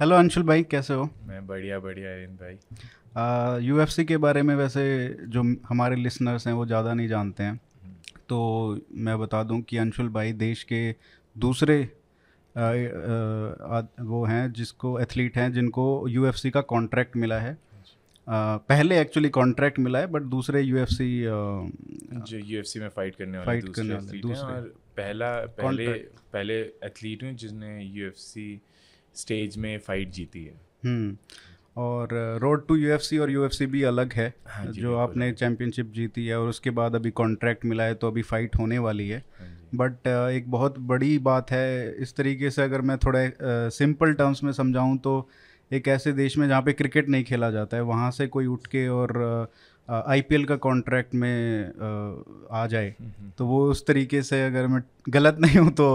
Hello Anshul भाई कैसे हो? मैं बढ़िया बढ़िया अरिंद भाई। यू uh, के बारे में वैसे जो हमारे लिसनर्स हैं वो ज़्यादा नहीं जानते हैं। तो मैं बता दूँ कि अंशुल भाई देश के दूसरे आ, आ, आ, वो हैं जिसको एथलीट हैं जिनको यूएफसी का कॉन्ट्रैक्ट मिला है। आ, पहले एक्चुअली कॉन्ट्रैक्ट मिला है बट दूसरे यू जो यू में फाइट करने वाले फाइट दूसरे, करने वाले दूसरे। और पहला पहले पहले एथलीट हूँ जिसने यूएफसी स्टेज में फाइट जीती है। हम्म, और रोड टू यूएफसी और यूएफसी भी अलग है हाँ जो आपने चैम्पियनशिप जीती है और उसके बाद अभी कॉन्ट्रैक्ट मिला है तो अभी फाइट होने वाली है। बट हाँ एक बहुत बड़ी बात है इस तरीके से अगर मैं थोड़े सिंपल टर्म्स में समझाऊं तो एक ऐसे देश में जहाँ पे क्रिकेट नहीं खेला जाता है वहाँ से कोई उठ के और आईपीएल का कॉन्ट्रैक्ट में आ जाए हम्म, हम्म। तो वो उस तरीके से अगर मैं गलत नहीं हूँ तो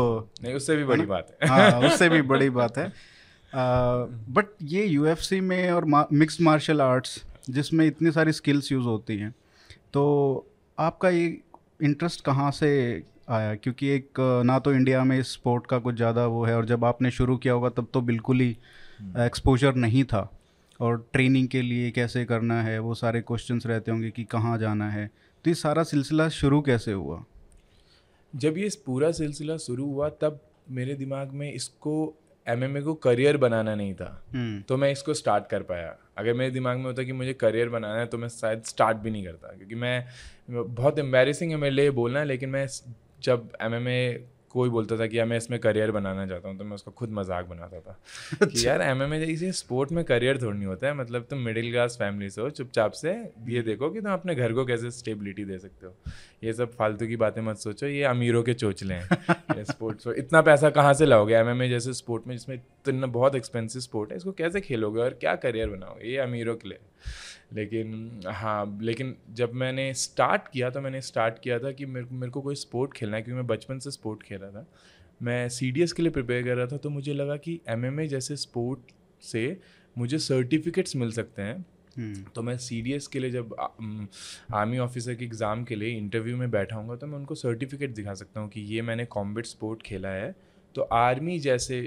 नहीं उससे भी बड़ी बात है। हाँ उससे भी बड़ी बात है। बट ये यूएफसी में और मिक्स मार्शल आर्ट्स जिसमें इतनी सारी स्किल्स यूज़ होती हैं तो आपका ये इंटरेस्ट कहाँ से आया? क्योंकि एक ना तो इंडिया में इस स्पोर्ट का कुछ ज़्यादा वो है और जब आपने शुरू किया होगा तब तो बिल्कुल ही एक्सपोजर हम्म। नहीं था। और ट्रेनिंग के लिए कैसे करना है वो सारे क्वेश्चंस रहते होंगे कि कहाँ जाना है। तो ये सारा सिलसिला शुरू कैसे हुआ? जब ये पूरा सिलसिला शुरू हुआ तब मेरे दिमाग में इसको एमएमए को करियर बनाना नहीं था hmm. तो मैं इसको स्टार्ट कर पाया अगर मेरे दिमाग में होता कि मुझे करियर बनाना है तो मैं शायद स्टार्ट भी नहीं करता क्योंकि मैं बहुत एम्बेरसिंग है मेरे लिए बोलना है लेकिन मैं जब एमएमए कोई बोलता था कि यार मैं इसमें करियर बनाना चाहता हूँ तो मैं उसका खुद मज़ाक बनाता था। कि अच्छा। यार एम एम इसे स्पोर्ट में करियर थोड़ी नहीं होता है मतलब तुम मिडिल क्लास फैमिली से हो चुपचाप से ये देखो कि तुम अपने घर को कैसे स्टेबिलिटी दे सकते हो। ये सब फालतू की बातें मत सोचो ये अमीरों के चोचले हैं स्पोर्ट्स इतना पैसा कहाँ से लाओगे? एमएमए जैसे स्पोर्ट में जिसमें इतना बहुत एक्सपेंसिव स्पोर्ट है इसको कैसे खेलोगे और क्या करियर बनाओगे? ये अमीरों के लिए। लेकिन हाँ लेकिन जब मैंने स्टार्ट किया तो मैंने स्टार्ट किया था कि मेरे को मेरे को कोई स्पोर्ट खेलना है क्योंकि मैं बचपन से स्पोर्ट खेल रहा था। मैं सीडीएस के लिए प्रिपेयर कर रहा था तो मुझे लगा कि एमएमए जैसे स्पोर्ट से मुझे सर्टिफिकेट्स मिल सकते हैं। हम्म। तो मैं सीडीएस के लिए जब आर्मी ऑफिसर के एग्ज़ाम के लिए इंटरव्यू में बैठा हूँ तो मैं उनको सर्टिफिकेट दिखा सकता हूँ कि ये मैंने कॉम्बेट स्पोर्ट खेला है। तो आर्मी जैसे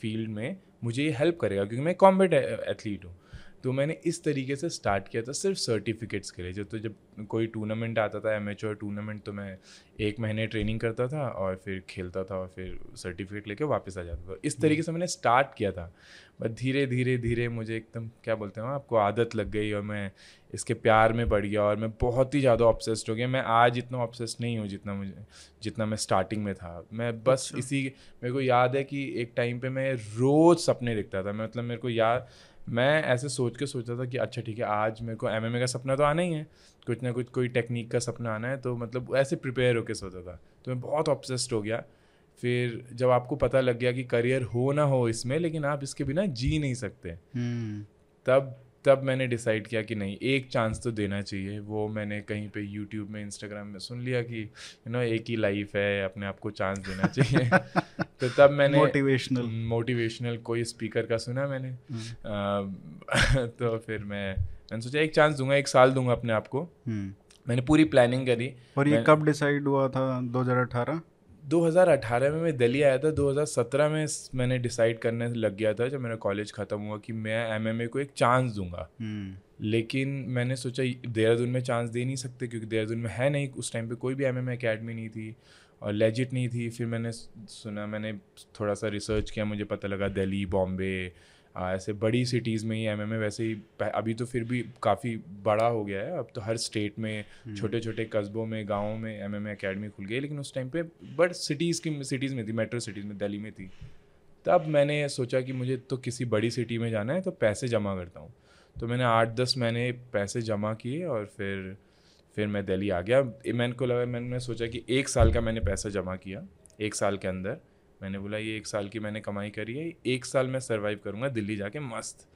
फ़ील्ड में मुझे ये हेल्प करेगा क्योंकि मैं कॉम्बेट एथलीट हूँ। तो मैंने इस तरीके से स्टार्ट किया था सिर्फ़ सर्टिफिकेट्स के लिए। जो तो जब कोई टूर्नामेंट आता था एम टूर्नामेंट तो मैं एक महीने ट्रेनिंग करता था और फिर खेलता था और फिर सर्टिफिकेट लेके वापस आ जाता था। इस तरीके से मैंने स्टार्ट किया था। बट धीरे धीरे धीरे मुझे एकदम क्या बोलते हैं आपको आदत लग गई और मैं इसके प्यार में पड़ गया और मैं बहुत ही ज़्यादा ऑब्सेस्ड हो गया। मैं आज इतना ऑब्सेस्ड नहीं हूँ जितना मुझे जितना मैं स्टार्टिंग में था। मैं बस अच्छा। इसी मेरे को याद है कि एक टाइम पे मैं रोज़ सपने दिखता था। मैं मतलब मेरे को याद मैं ऐसे सोच के सोचता था कि अच्छा ठीक है आज मेरे को एमएमए का सपना तो आना ही है। कुछ ना कुछ कोई टेक्निक का सपना आना है तो मतलब ऐसे प्रिपेयर होकर सोचता था। तो मैं बहुत ऑब्सेस्ड हो गया। फिर जब आपको पता लग गया कि करियर हो ना हो इसमें लेकिन आप इसके बिना जी नहीं सकते। hmm. तब तब मैंने डिसाइड किया कि नहीं एक चांस तो देना चाहिए। वो मैंने कहीं पे यूट्यूब में इंस्टाग्राम में सुन लिया कि यू नो एक ही लाइफ है अपने आप को चांस देना चाहिए। तो तब मैंने मोटिवेशनल मोटिवेशनल कोई स्पीकर का सुना मैंने। आ, हम्म। तो फिर मैं मैंने सोचा एक चांस दूँगा एक साल दूँगा अपने आप को। हम्म। मैंने पूरी प्लानिंग करी। और ये कब डिसाइड हुआ था 2018 2018 में मैं दिल्ली आया था 2017 में मैंने डिसाइड करने लग गया था जब मेरा कॉलेज ख़त्म हुआ कि मैं एमएमए को एक चांस दूँगा हम्म। लेकिन मैंने सोचा देहरादून में चांस दे नहीं सकते क्योंकि देहरादून में है नहीं उस टाइम पे कोई भी एमएमए एकेडमी नहीं थी और लेजिट नहीं थी फिर मैंने सुना मैंने थोड़ा सा रिसर्च किया मुझे पता लगा दिल्ली बॉम्बे ऐसे बड़ी सिटीज़ में ही एमएमए वैसे ही अभी तो फिर भी काफ़ी बड़ा हो गया है। अब तो हर स्टेट में हम्म। छोटे छोटे कस्बों में गाँवों में एम एम अकेडमी खुल गई लेकिन उस टाइम पे बट सिटीज़ की सिटीज़ में थी मेट्रो सिटीज़ में दिल्ली में थी। तब मैंने सोचा कि मुझे तो किसी बड़ी सिटी में जाना है तो पैसे जमा करता हूँ। तो मैंने आठ दस महीने पैसे जमा किए और फिर फिर मैं दिल्ली आ गया। मैंने को लगा मैंने सोचा कि एक साल का मैंने पैसा जमा किया एक साल के अंदर। मैंने बोला ये एक साल की मैंने कमाई करी है एक साल मैं सर्वाइव करूँगा दिल्ली जाके मस्त।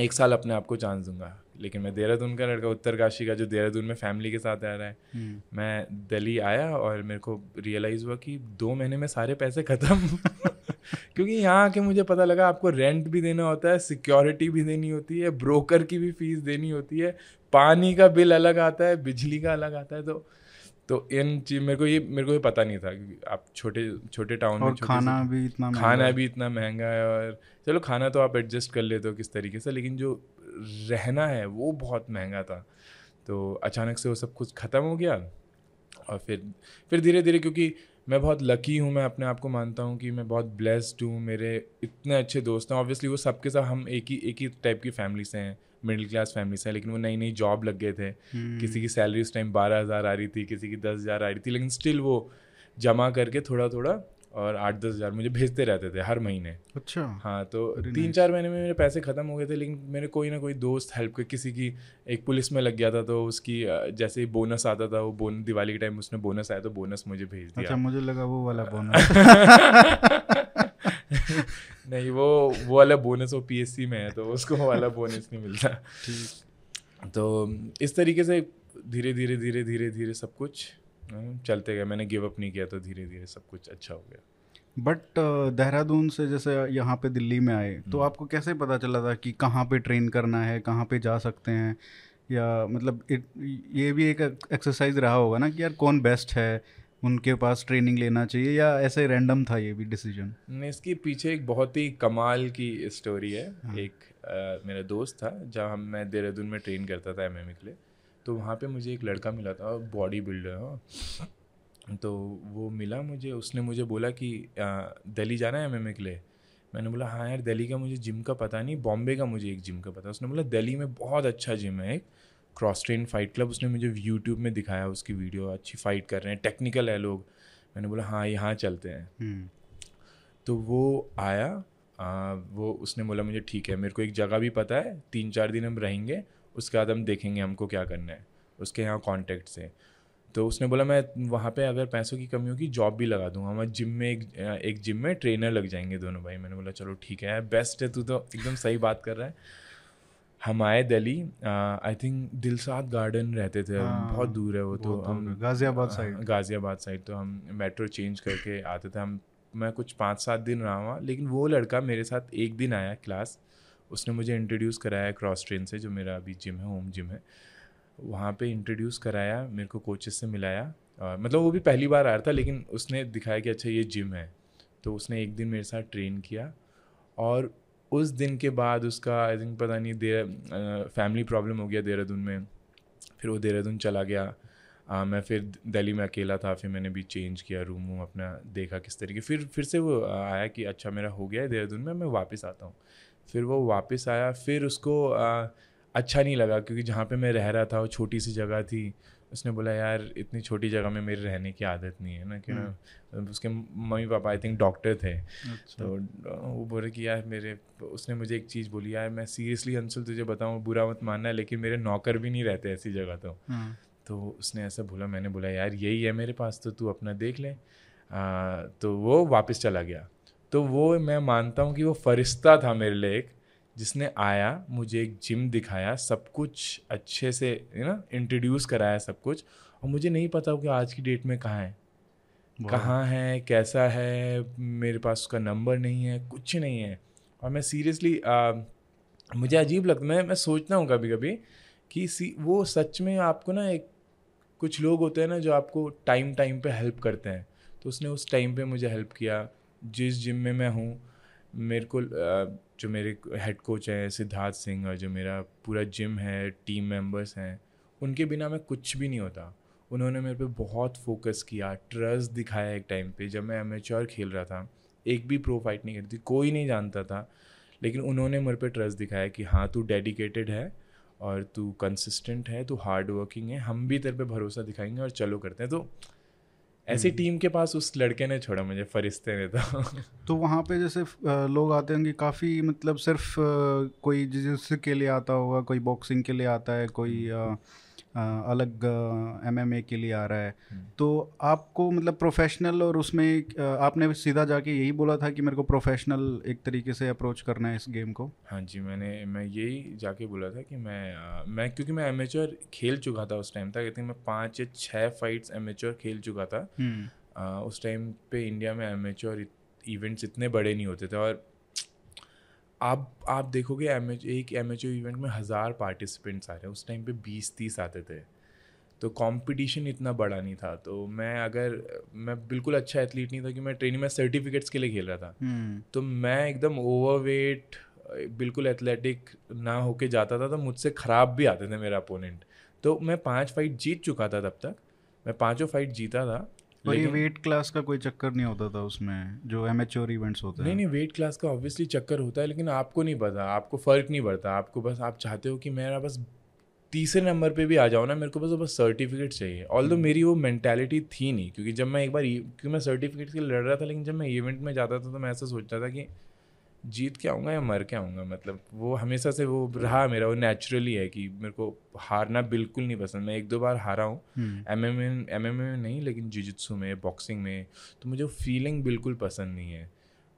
एक साल अपने आप को चांस दूँगा। लेकिन मैं देहरादून का लड़का उत्तरकाशी का जो देहरादून में फैमिली के साथ आ रहा है हम्म। मैं दिल्ली आया और मेरे को रियलाइज़ हुआ कि दो महीने में सारे पैसे ख़त्म। क्योंकि यहाँ आके मुझे पता लगा आपको रेंट भी देना होता है सिक्योरिटी भी देनी होती है ब्रोकर की भी फ़ीस देनी होती है पानी का बिल अलग आता है बिजली का अलग आता है तो तो इन चीज़ मेरे को ये मेरे को ये पता नहीं था कि आप छोटे छोटे टाउन में खाना भी इतना खाना भी इतना महँगा है और चलो खाना तो आप एडजस्ट कर लेते हो किस तरीके से लेकिन जो रहना है वो बहुत महँगा था। तो अचानक से वो सब कुछ ख़त्म हो गया और फिर फिर धीरे धीरे क्योंकि मैं बहुत लकी हूँ मैं अपने आप को मानता हूँ कि मैं बहुत ब्लेस्ड हूँ मेरे इतने अच्छे दोस्त हैं। ऑब्वियसली वो सबके साथ हम एक ही एक ही टाइप की फैमिली से हैं। मिडिल क्लास फैमिली से लेकिन वो नई नई जॉब लग गए थे। hmm. किसी की सैलरी उस टाइम बारह हज़ार आ रही थी किसी की दस हज़ार आ रही थी लेकिन स्टिल वो जमा करके थोड़ा थोड़ा और आठ दस हज़ार मुझे भेजते रहते थे हर महीने। अच्छा। हाँ तो तीन चार महीने में मेरे पैसे ख़त्म हो गए थे लेकिन मेरे कोई ना कोई दोस्त हेल्प कर किसी की एक पुलिस में लग गया था तो उसकी जैसे ही बोनस आता था वो बोन दिवाली के टाइम उसने बोनस आया तो बोनस मुझे भेज दिया। अच्छा मुझे लगा वो वाला बोनस। नहीं वो वो वाला बोनस वो पीएससी में है तो उसको वाला बोनस नहीं मिलता। तो इस तरीके से धीरे धीरे धीरे धीरे धीरे सब कुछ चलते गए। मैंने गिव अप नहीं किया तो धीरे धीरे सब कुछ अच्छा हो गया। बट देहरादून से जैसे यहाँ पे दिल्ली में आए तो हम्म। आपको कैसे पता चला था कि कहाँ पे ट्रेन करना है कहाँ पे जा सकते हैं? या मतलब ये भी एक एक्सरसाइज रहा होगा ना कि यार कौन बेस्ट है? उनके पास ट्रेनिंग लेना चाहिए या ऐसे रैंडम था ये भी डिसीज़न इसके पीछे एक बहुत ही कमाल की स्टोरी है। हाँ. एक आ, मेरा दोस्त था जब हम मैं देहरादून में ट्रेन करता था एमएमए के लिए। तो वहाँ पे मुझे एक लड़का मिला था बॉडी बिल्डर हो। तो वो मिला मुझे उसने मुझे बोला कि दिल्ली जाना है एमएमए के लिए? मैंने बोला हाँ यार दिल्ली का मुझे जिम का पता नहीं बॉम्बे का मुझे एक जिम का पता उसने बोला दिल्ली में बहुत अच्छा जिम है एक क्रॉस ट्रेन फाइट क्लब उसने मुझे यूट्यूब में दिखाया उसकी वीडियो अच्छी फाइट कर रहे हैं टेक्निकल है लोग। मैंने बोला हाँ यहाँ चलते हैं। हम्म। तो वो आया आ, वो उसने बोला मुझे ठीक है मेरे को एक जगह भी पता है तीन चार दिन हम रहेंगे उसके बाद हम देखेंगे हमको क्या करना है उसके यहाँ कॉन्टेक्ट से तो उसने बोला मैं वहाँ पे अगर पैसों की कमी होगी जॉब भी लगा दूँगा मैं जिम में एक एक जिम में ट्रेनर लग जाएँगे दोनों भाई। मैंने बोला चलो ठीक है बेस्ट है तू तो एकदम सही बात कर रहा है। हम आए Delhi I think Dilshad garden रहते थे हाँ, बहुत दूर है वो तो हम गाज़ियाबाद साइड गाज़ियाबाद साइड तो हम मेट्रो चेंज करके आते थे। हम मैं कुछ पाँच सात दिन रहा हुआ लेकिन वो लड़का मेरे साथ एक दिन आया क्लास उसने मुझे इंट्रोड्यूस कराया क्रॉस ट्रेन से जो मेरा अभी जिम है होम जिम है। वहाँ पे इंट्रोड्यूस कराया मेरे को कोचेस से मिलाया। और मतलब वो भी पहली बार आया था लेकिन उसने दिखाया कि अच्छा ये जिम है। तो उसने एक दिन मेरे साथ ट्रेन किया। और उस दिन के बाद उसका आई थिंक पता नहीं देर फैमिली प्रॉब्लम हो गया देहरादून में। फिर वो देहरादून चला गया। आ, मैं फिर दिल्ली में अकेला था फिर मैंने भी चेंज किया रूम वूम अपना देखा किस तरीके। फिर फिर से वो आया कि अच्छा मेरा हो गया है देहरादून में मैं वापस आता हूँ। फिर वो वापस आया फिर उसको आ, अच्छा नहीं लगा क्योंकि जहाँ पे मैं रह रहा था वो छोटी सी जगह थी। उसने बोला यार इतनी छोटी जगह में मेरे रहने की आदत नहीं है ना कि ना हम्म। उसके mummy papa I think doctor थे अच्छा। तो वो बोले कि यार मेरे उसने मुझे एक चीज़ बोली यार मैं सीरियसली अंशुल तुझे बताऊँ बुरा मत मानना है लेकिन मेरे नौकर भी नहीं रहते ऐसी जगह तो हाँ। तो उसने ऐसा बोला मैंने बोला यार यही है मेरे पास तो तू अपना देख ले आ, तो वो वापस चला गया तो वो मैं मानता हूँ कि वो फरिश्ता था मेरे लिए एक जिसने आया मुझे एक जिम दिखाया सब कुछ अच्छे से यू ना इंट्रोड्यूस कराया सब कुछ और मुझे नहीं पता कि आज की डेट में कहाँ है। कहाँ है कैसा है मेरे पास उसका नंबर नहीं है कुछ नहीं है। और मैं सीरियसली मुझे अजीब लगता मैं मैं सोचता हूँ कभी कभी कि सी वो सच में आपको ना एक कुछ लोग होते हैं ना जो आपको टाइम टाइम पे हेल्प करते हैं। तो उसने उस टाइम पे मुझे हेल्प किया जिस जिम में मैं हूँ मेरे को जो मेरे हेड कोच हैं, सिद्धार्थ सिंह और जो मेरा पूरा जिम है टीम मेंबर्स हैं, उनके बिना मैं कुछ भी नहीं होता। उन्होंने मेरे पे बहुत फोकस किया ट्रस्ट दिखाया एक टाइम पे, जब मैं एमेच्योर खेल रहा था। एक भी प्रो फाइट नहीं करती, कोई नहीं जानता था, लेकिन उन्होंने मेरे पे ट्रस्ट दिखाया कि हाँ तू डेडिकेटेड है और तू कंसिस्टेंट है, तू हार्ड वर्किंग है, हम भी तेरे पे भरोसा दिखाएँगे और चलो करते हैं। तो ऐसी टीम हम्म। के पास उस लड़के ने छोड़ा मुझे फरिश्ते ने तो तो वहाँ पे जैसे लोग आते हैं कि काफ़ी मतलब सिर्फ़ कोई जिस के लिए आता होगा कोई बॉक्सिंग के लिए आता है कोई हम्म। अलग एमएमए के लिए आ रहा है हम्म। तो आपको मतलब प्रोफेशनल और उसमें आपने सीधा जाके यही बोला था कि मेरे को प्रोफेशनल एक तरीके से अप्रोच करना है इस गेम को हाँ जी मैंने मैं यही जाके बोला था कि मैं मैं क्योंकि मैं एमेचर खेल चुका था उस टाइम तक आई थिंक मैं पाँच या छः फाइट्स एमेचर खेल चुका था हम्म। उस टाइम पे इंडिया में एमेचर इवेंट्स इतने बड़े नहीं होते थे और आप आप देखोगे एम एच एक एम इवेंट में हज़ार पार्टिसिपेंट्स आ रहे हैं। उस टाइम पे बीस तीस आते थे। तो कंपटीशन इतना बड़ा नहीं था। तो मैं अगर मैं बिल्कुल अच्छा एथलीट नहीं था कि मैं ट्रेनिंग में सर्टिफिकेट्स के लिए खेल रहा था। हम्म, तो मैं एकदम ओवरवेट बिल्कुल एथलेटिक ना होके जाता था। तो मुझसे ख़राब भी आते थे मेरा अपोनेंट तो मैं पाँच फाइट जीत चुका था तब तक। मैं पाँचों फाइट जीता था। और ये वेट क्लास का कोई चक्कर नहीं होता था उसमें जो एमेच्योर इवेंट्स होते हैं। नहीं नहीं वेट क्लास का ऑब्वियसली चक्कर होता है लेकिन आपको नहीं पता आपको फ़र्क नहीं पड़ता। आपको बस आप चाहते हो कि मेरा बस तीसरे नंबर पे भी आ जाओ ना मेरे को बस बस सर्टिफिकेट चाहिए। ऑल दो मेरी वो मैंटेलिटी थी नहीं क्योंकि जब मैं एक बार क्योंकि मैं सर्टिफिकेट के लिए लड़ रहा था लेकिन जब मैं इवेंट में जाता था तो मैं ऐसा सोचता था कि जीत के आऊँगा या मर के आऊँगा? मतलब वो हमेशा से वो रहा मेरा वो नेचुरली है कि मेरे को हारना बिल्कुल नहीं पसंद। मैं एक दो बार हारा हूँ। एम एम एम एम में नहीं लेकिन जिजित्सु में बॉक्सिंग में तो मुझे फीलिंग बिल्कुल पसंद नहीं है।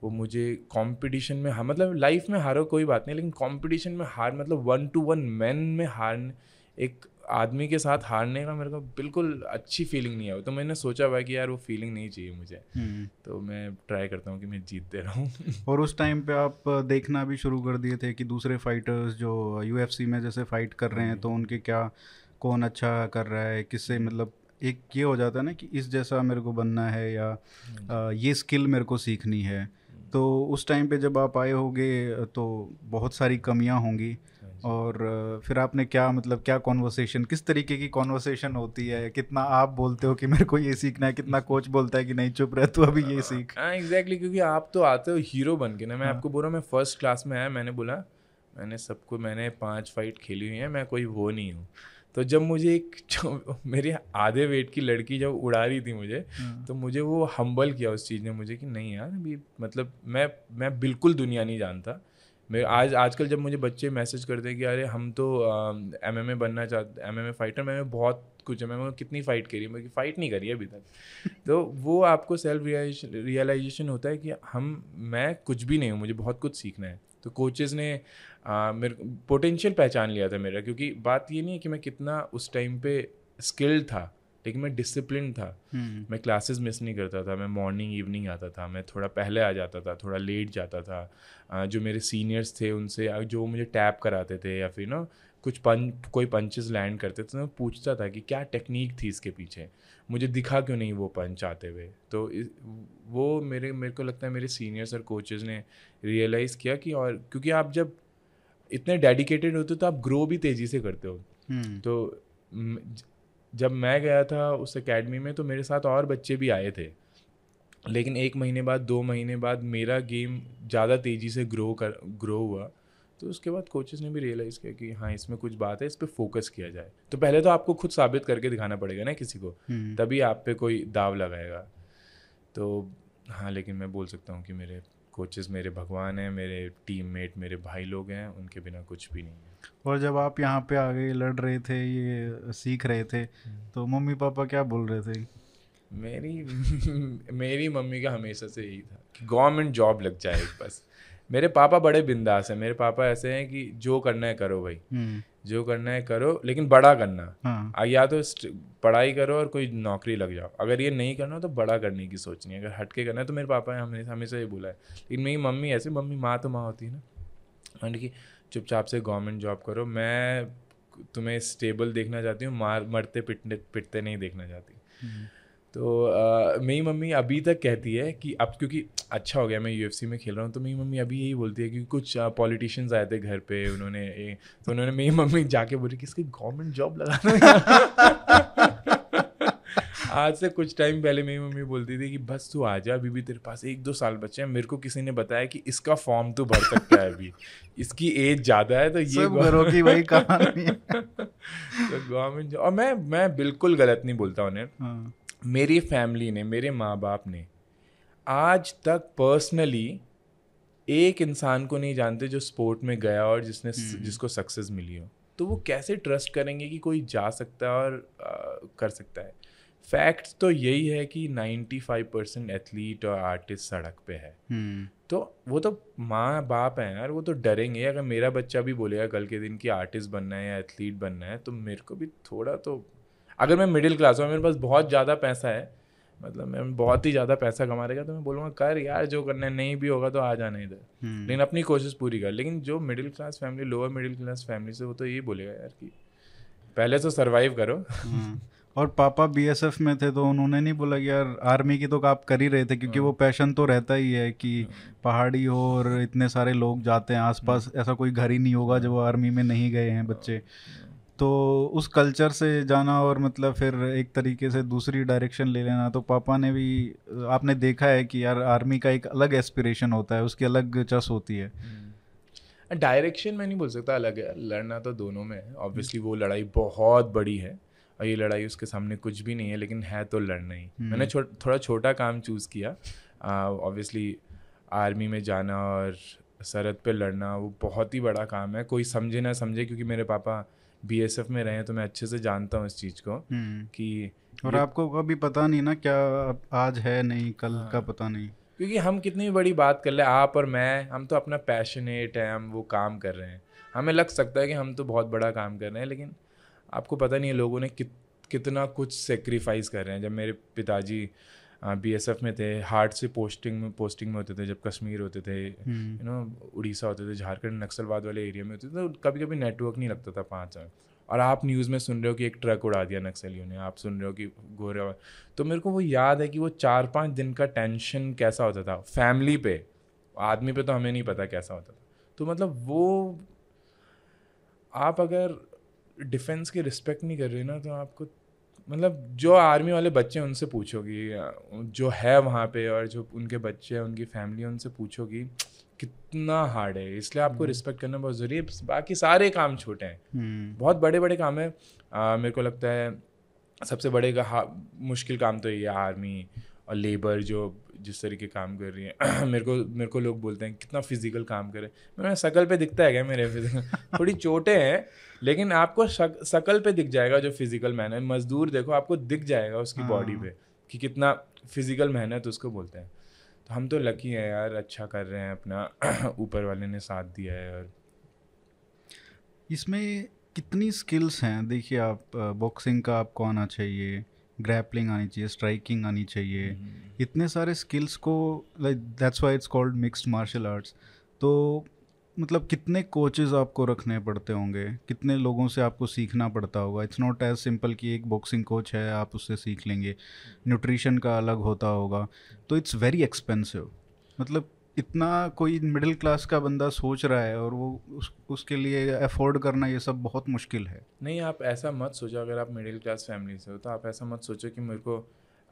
वो मुझे कंपटीशन में हाँ मतलब लाइफ में हारो कोई बात नहीं लेकिन कंपटीशन में हार मतलब वन टू वन मैन में हार एक आदमी के साथ हारने का मेरे को बिल्कुल अच्छी फीलिंग नहीं आई तो मैंने सोचा हुआ कि यार वो फीलिंग नहीं चाहिए मुझे। हम्म। तो मैं ट्राई करता हूँ कि मैं जीतते रहूँ और उस टाइम पे आप देखना भी शुरू कर दिए थे कि दूसरे फाइटर्स जो यूएफसी में जैसे फाइट कर रहे हैं तो उनके क्या कौन अच्छा कर रहा है किससे मतलब एक ये हो जाता है ना कि इस जैसा मेरे को बनना है या अ, ये स्किल मेरे को सीखनी है। तो उस टाइम पे जब आप आए होगे तो बहुत सारी कमियाँ होंगी। और फिर आपने क्या मतलब क्या कॉन्वर्सेशन किस तरीके की कॉन्वर्सेशन होती है? कितना आप बोलते हो कि मेरे को ये सीखना है? कितना कोच बोलता है कि नहीं चुप रह तू अभी ये सीख। हाँ एग्जैक्टली क्योंकि आप तो आते हो हीरो बन के ना। मैं हाँ। आपको बोल रहा हूँ मैं फ़र्स्ट क्लास में आया मैंने बोला मैंने सबको मैंने पाँच फाइट खेली हुई है मैं कोई वो नहीं हूँ। तो जब मुझे एक मेरे आधे वेट की लड़की जब उड़ा रही थी मुझे हाँ। तो मुझे वो हम्बल किया उस चीज़ ने मुझे कि नहीं यार अभी मतलब मैं मैं बिल्कुल दुनिया नहीं जानता। मैं आज आजकल जब मुझे बच्चे मैसेज करते हैं कि अरे हम तो एम एम ए बनना चाहते एम एम ए फाइटर मैंने बहुत कुछ है मैंने कितनी फ़ाइट करी है मैं फ़ाइट नहीं करी है अभी तक। तो वो आपको सेल्फ रियलाइजेशन होता है कि हम मैं कुछ भी नहीं हूँ मुझे बहुत कुछ सीखना है। तो कोचेस ने आ, मेरे पोटेंशियल पहचान लिया था मेरा क्योंकि बात ये नहीं है कि मैं कितना उस टाइम पे स्किल्ड था। लेकिन मैं डिसिप्लिन था। हम्म, मैं क्लासेस मिस नहीं करता था मैं मॉर्निंग इवनिंग आता था मैं थोड़ा पहले आ जाता था थोड़ा लेट जाता था। जो मेरे सीनियर्स थे उनसे जो मुझे टैप कराते थे या फिर ना कुछ पंच कोई पंचेस लैंड करते थे तो मैं पूछता था कि क्या टेक्निक थी इसके पीछे? मुझे दिखा क्यों नहीं वो पंच आते हुए? तो वो मेरे मेरे को लगता है मेरे सीनियर्स और कोचेस ने रियलाइज़ किया कि और क्योंकि आप जब इतने डेडिकेटेड होते हो तो आप ग्रो भी तेज़ी से करते हो। हम्म, तो जब मैं गया था उस एकेडमी में तो मेरे साथ और बच्चे भी आए थे। लेकिन एक महीने बाद दो महीने बाद मेरा गेम ज़्यादा तेज़ी से ग्रो कर ग्रो हुआ। तो उसके बाद कोचेस ने भी रियलाइज़ किया कि हाँ इसमें कुछ बात है इस पर फोकस किया जाए। तो पहले तो आपको खुद साबित करके दिखाना पड़ेगा ना किसी को हम्म। तभी आप पे कोई दाव लगाएगा। तो हाँ लेकिन मैं बोल सकता हूँ कि मेरे कोचेस मेरे भगवान हैं मेरे टीममेट मेरे भाई लोग हैं उनके बिना कुछ भी नहीं है। और जब आप यहाँ पे आ गए लड़ रहे थे ये सीख रहे थे तो मम्मी पापा क्या बोल रहे थे? मेरी मेरी मम्मी का हमेशा से यही था कि गवर्नमेंट जॉब लग जाए बस। मेरे पापा बड़े बिंदास हैं। मेरे पापा ऐसे हैं कि जो करना है करो भाई। हम्म, जो करना है करो लेकिन बड़ा करना। हाँ। या तो पढ़ाई करो और कोई नौकरी लग जाओ। अगर ये नहीं करना तो बड़ा करने की सोचनी है। अगर हटके करना है तो मेरे पापा ने हमेशा हमेशा ये बोला है। लेकिन मेरी मम्मी ऐसे मम्मी माँ तो माँ होती है ना। मैंने कि चुपचाप से गवर्नमेंट जॉब करो। मैं तुम्हें स्टेबल देखना चाहती हूँ मार मरते पिटने पिटते नहीं देखना चाहती। हम्म, तो अ, मेरी मम्मी अभी तक कहती है कि अब क्योंकि अच्छा हो गया मैं यूएफसी में खेल रहा हूँ तो मेरी मम्मी अभी यही बोलती है कि कुछ पॉलिटिशियंस आए थे घर पे उन्होंने ये- तो उन्होंने मेरी मम्मी जाके बोली कि इसकी गवर्नमेंट जॉब लगाना आज से कुछ टाइम पहले मेरी मम्मी बोलती थी कि बस तू आ जा अभी भी तेरे पास एक दो साल बचे हैं मेरे को किसी ने बताया कि इसका फॉर्म तू भर सकता है अभी इसकी एज ज़्यादा है तो ये घरों की वही कहानी है। तो गवर्नमेंट और मैं मैं बिल्कुल गलत नहीं बोलता उन्हें। हाँ, मेरी फैमिली ने मेरे माँ बाप ने आज तक पर्सनली एक इंसान को नहीं जानते जो स्पोर्ट में गया और जिसने जिसको सक्सेस मिली हो। तो वो कैसे ट्रस्ट करेंगे कि कोई जा सकता है और आ, कर सकता है? फैक्ट्स तो यही है कि 95 परसेंट एथलीट और आर्टिस्ट सड़क पे है। हम्म, तो वो तो माँ बाप हैं यार वो तो डरेंगे अगर मेरा बच्चा भी बोलेगा कल के दिन कि आर्टिस्ट बनना है या एथलीट बनना है तो मेरे को भी थोड़ा तो अगर मैं मिडिल क्लास हूँ मेरे पास बहुत ज़्यादा पैसा है मतलब मैं बहुत ही ज़्यादा पैसा कमा रहेगा तो मैं बोलूँगा कर यार जो करना है नहीं भी होगा तो आ जाना इधर हम्म, लेकिन अपनी कोशिश पूरी कर लेकिन जो middle class family lower middle class family से वो तो यही बोलेगा यार कि पहले तो सर्वाइव करो हाँ। और पापा बीएसएफ में थे तो उन्होंने नहीं बोला कि यार आर्मी की तो आप कर ही रहे थे क्योंकि वो पैशन हाँ। तो रहता ही है कि हाँ। पहाड़ी हो और इतने सारे लोग जाते हैं आसपास हाँ। ऐसा कोई घर ही नहीं होगा जो वो आर्मी में नहीं गए हैं बच्चे तो उस कल्चर से जाना और मतलब फिर एक तरीके से दूसरी डायरेक्शन ले लेना तो पापा ने भी आपने देखा है कि यार आर्मी का एक अलग एस्पिरेशन होता है उसकी अलग चस होती है डायरेक्शन हम्म। मैं नहीं बोल सकता अलग है लड़ना तो दोनों में है ऑब्वियसली वो लड़ाई बहुत बड़ी है और ये लड़ाई उसके सामने कुछ भी नहीं है लेकिन है तो लड़ना ही हम्म। मैंने छो, थोड़ा छोटा काम चूज़ किया ऑब्वियसली आर्मी में जाना और सरहद पे लड़ना वो बहुत ही बड़ा काम है कोई समझे ना समझे क्योंकि मेरे पापा बीएसएफ में रहे हैं तो मैं अच्छे से जानता हूँ इस चीज़ को हम्म। कि और आपको कभी पता नहीं ना क्या आज है नहीं कल हाँ, का पता नहीं। क्योंकि हम कितनी बड़ी बात कर ले आप और मैं हम तो अपना पैशनेट है हम वो काम कर रहे हैं। हमें लग सकता है कि हम तो बहुत बड़ा काम कर रहे हैं लेकिन आपको पता नहीं है लोगों ने कित कितना कुछ सेक्रीफाइस कर रहे हैं। जब मेरे पिताजी बी एस एफ़ में थे हार्ट से पोस्टिंग में पोस्टिंग में होते थे जब कश्मीर होते थे यू हम्म। नो उड़ीसा होते थे झारखंड नक्सलवाद वाले एरिया में होते थे तो कभी कभी नेटवर्क नहीं लगता था पाँच साल। और आप न्यूज़ में सुन रहे हो कि एक ट्रक उड़ा दिया नक्सलियों ने आप सुन रहे हो कि गोरे तो मेरे को वो याद है कि वो चार पाँच दिन का टेंशन कैसा होता था फैमिली पे आदमी पे तो हमें नहीं पता कैसा होता था। तो मतलब वो आप अगर डिफेंस की रिस्पेक्ट नहीं कर रहे ना तो आपको मतलब जो आर्मी वाले बच्चे हैं उनसे पूछोगी जो है वहाँ पे और जो उनके बच्चे हैं उनकी फैमिली उनसे पूछोगी कितना हार्ड है इसलिए आपको रिस्पेक्ट हम्म। करना बहुत ज़रूरी है बाकी सारे काम छोटे हैं हम्म। बहुत बड़े बड़े काम है मेरे को लगता है सबसे बड़े का मुश्किल काम तो ये आर्मी और लेबर जो जिस तरीके काम कर रही है। मेरे को मेरे को लोग बोलते हैं कितना फ़िज़िकल काम करे मेरे शकल पे दिखता है क्या मेरे फ़िज़िकल थोड़ी चोटें हैं लेकिन आपको शकल पे दिख जाएगा जो फ़िज़िकल मेहनत मजदूर देखो आपको दिख जाएगा उसकी बॉडी हाँ। पे कि कितना फ़िज़िकल मेहनत उसको बोलते हैं। तो हम तो लकी हैं यार अच्छा कर रहे हैं अपना। ऊपर वाले ने साथ दिया है और इसमें कितनी स्किल्स हैं? देखिए आप बॉक्सिंग का आपको आना चाहिए? ग्रैपलिंग आनी चाहिए स्ट्राइकिंग आनी चाहिए। mm-hmm. इतने सारे स्किल्स को like that's why it's called mixed martial arts तो मतलब कितने कोचेस आपको रखने पड़ते होंगे? कितने लोगों से आपको सीखना पड़ता होगा? इट्स नॉट एज सिंपल कि एक बॉक्सिंग कोच है आप उससे सीख लेंगे। न्यूट्रिशन का अलग होता होगा। तो इट्स वेरी एक्सपेंसिव मतलब इतना कोई मिडिल क्लास का बंदा सोच रहा है और वो उस, उसके लिए अफोर्ड करना ये सब बहुत मुश्किल है नहीं आप ऐसा मत सोचो अगर आप मिडिल क्लास फैमिली से हो तो आप ऐसा मत सोचो कि मेरे को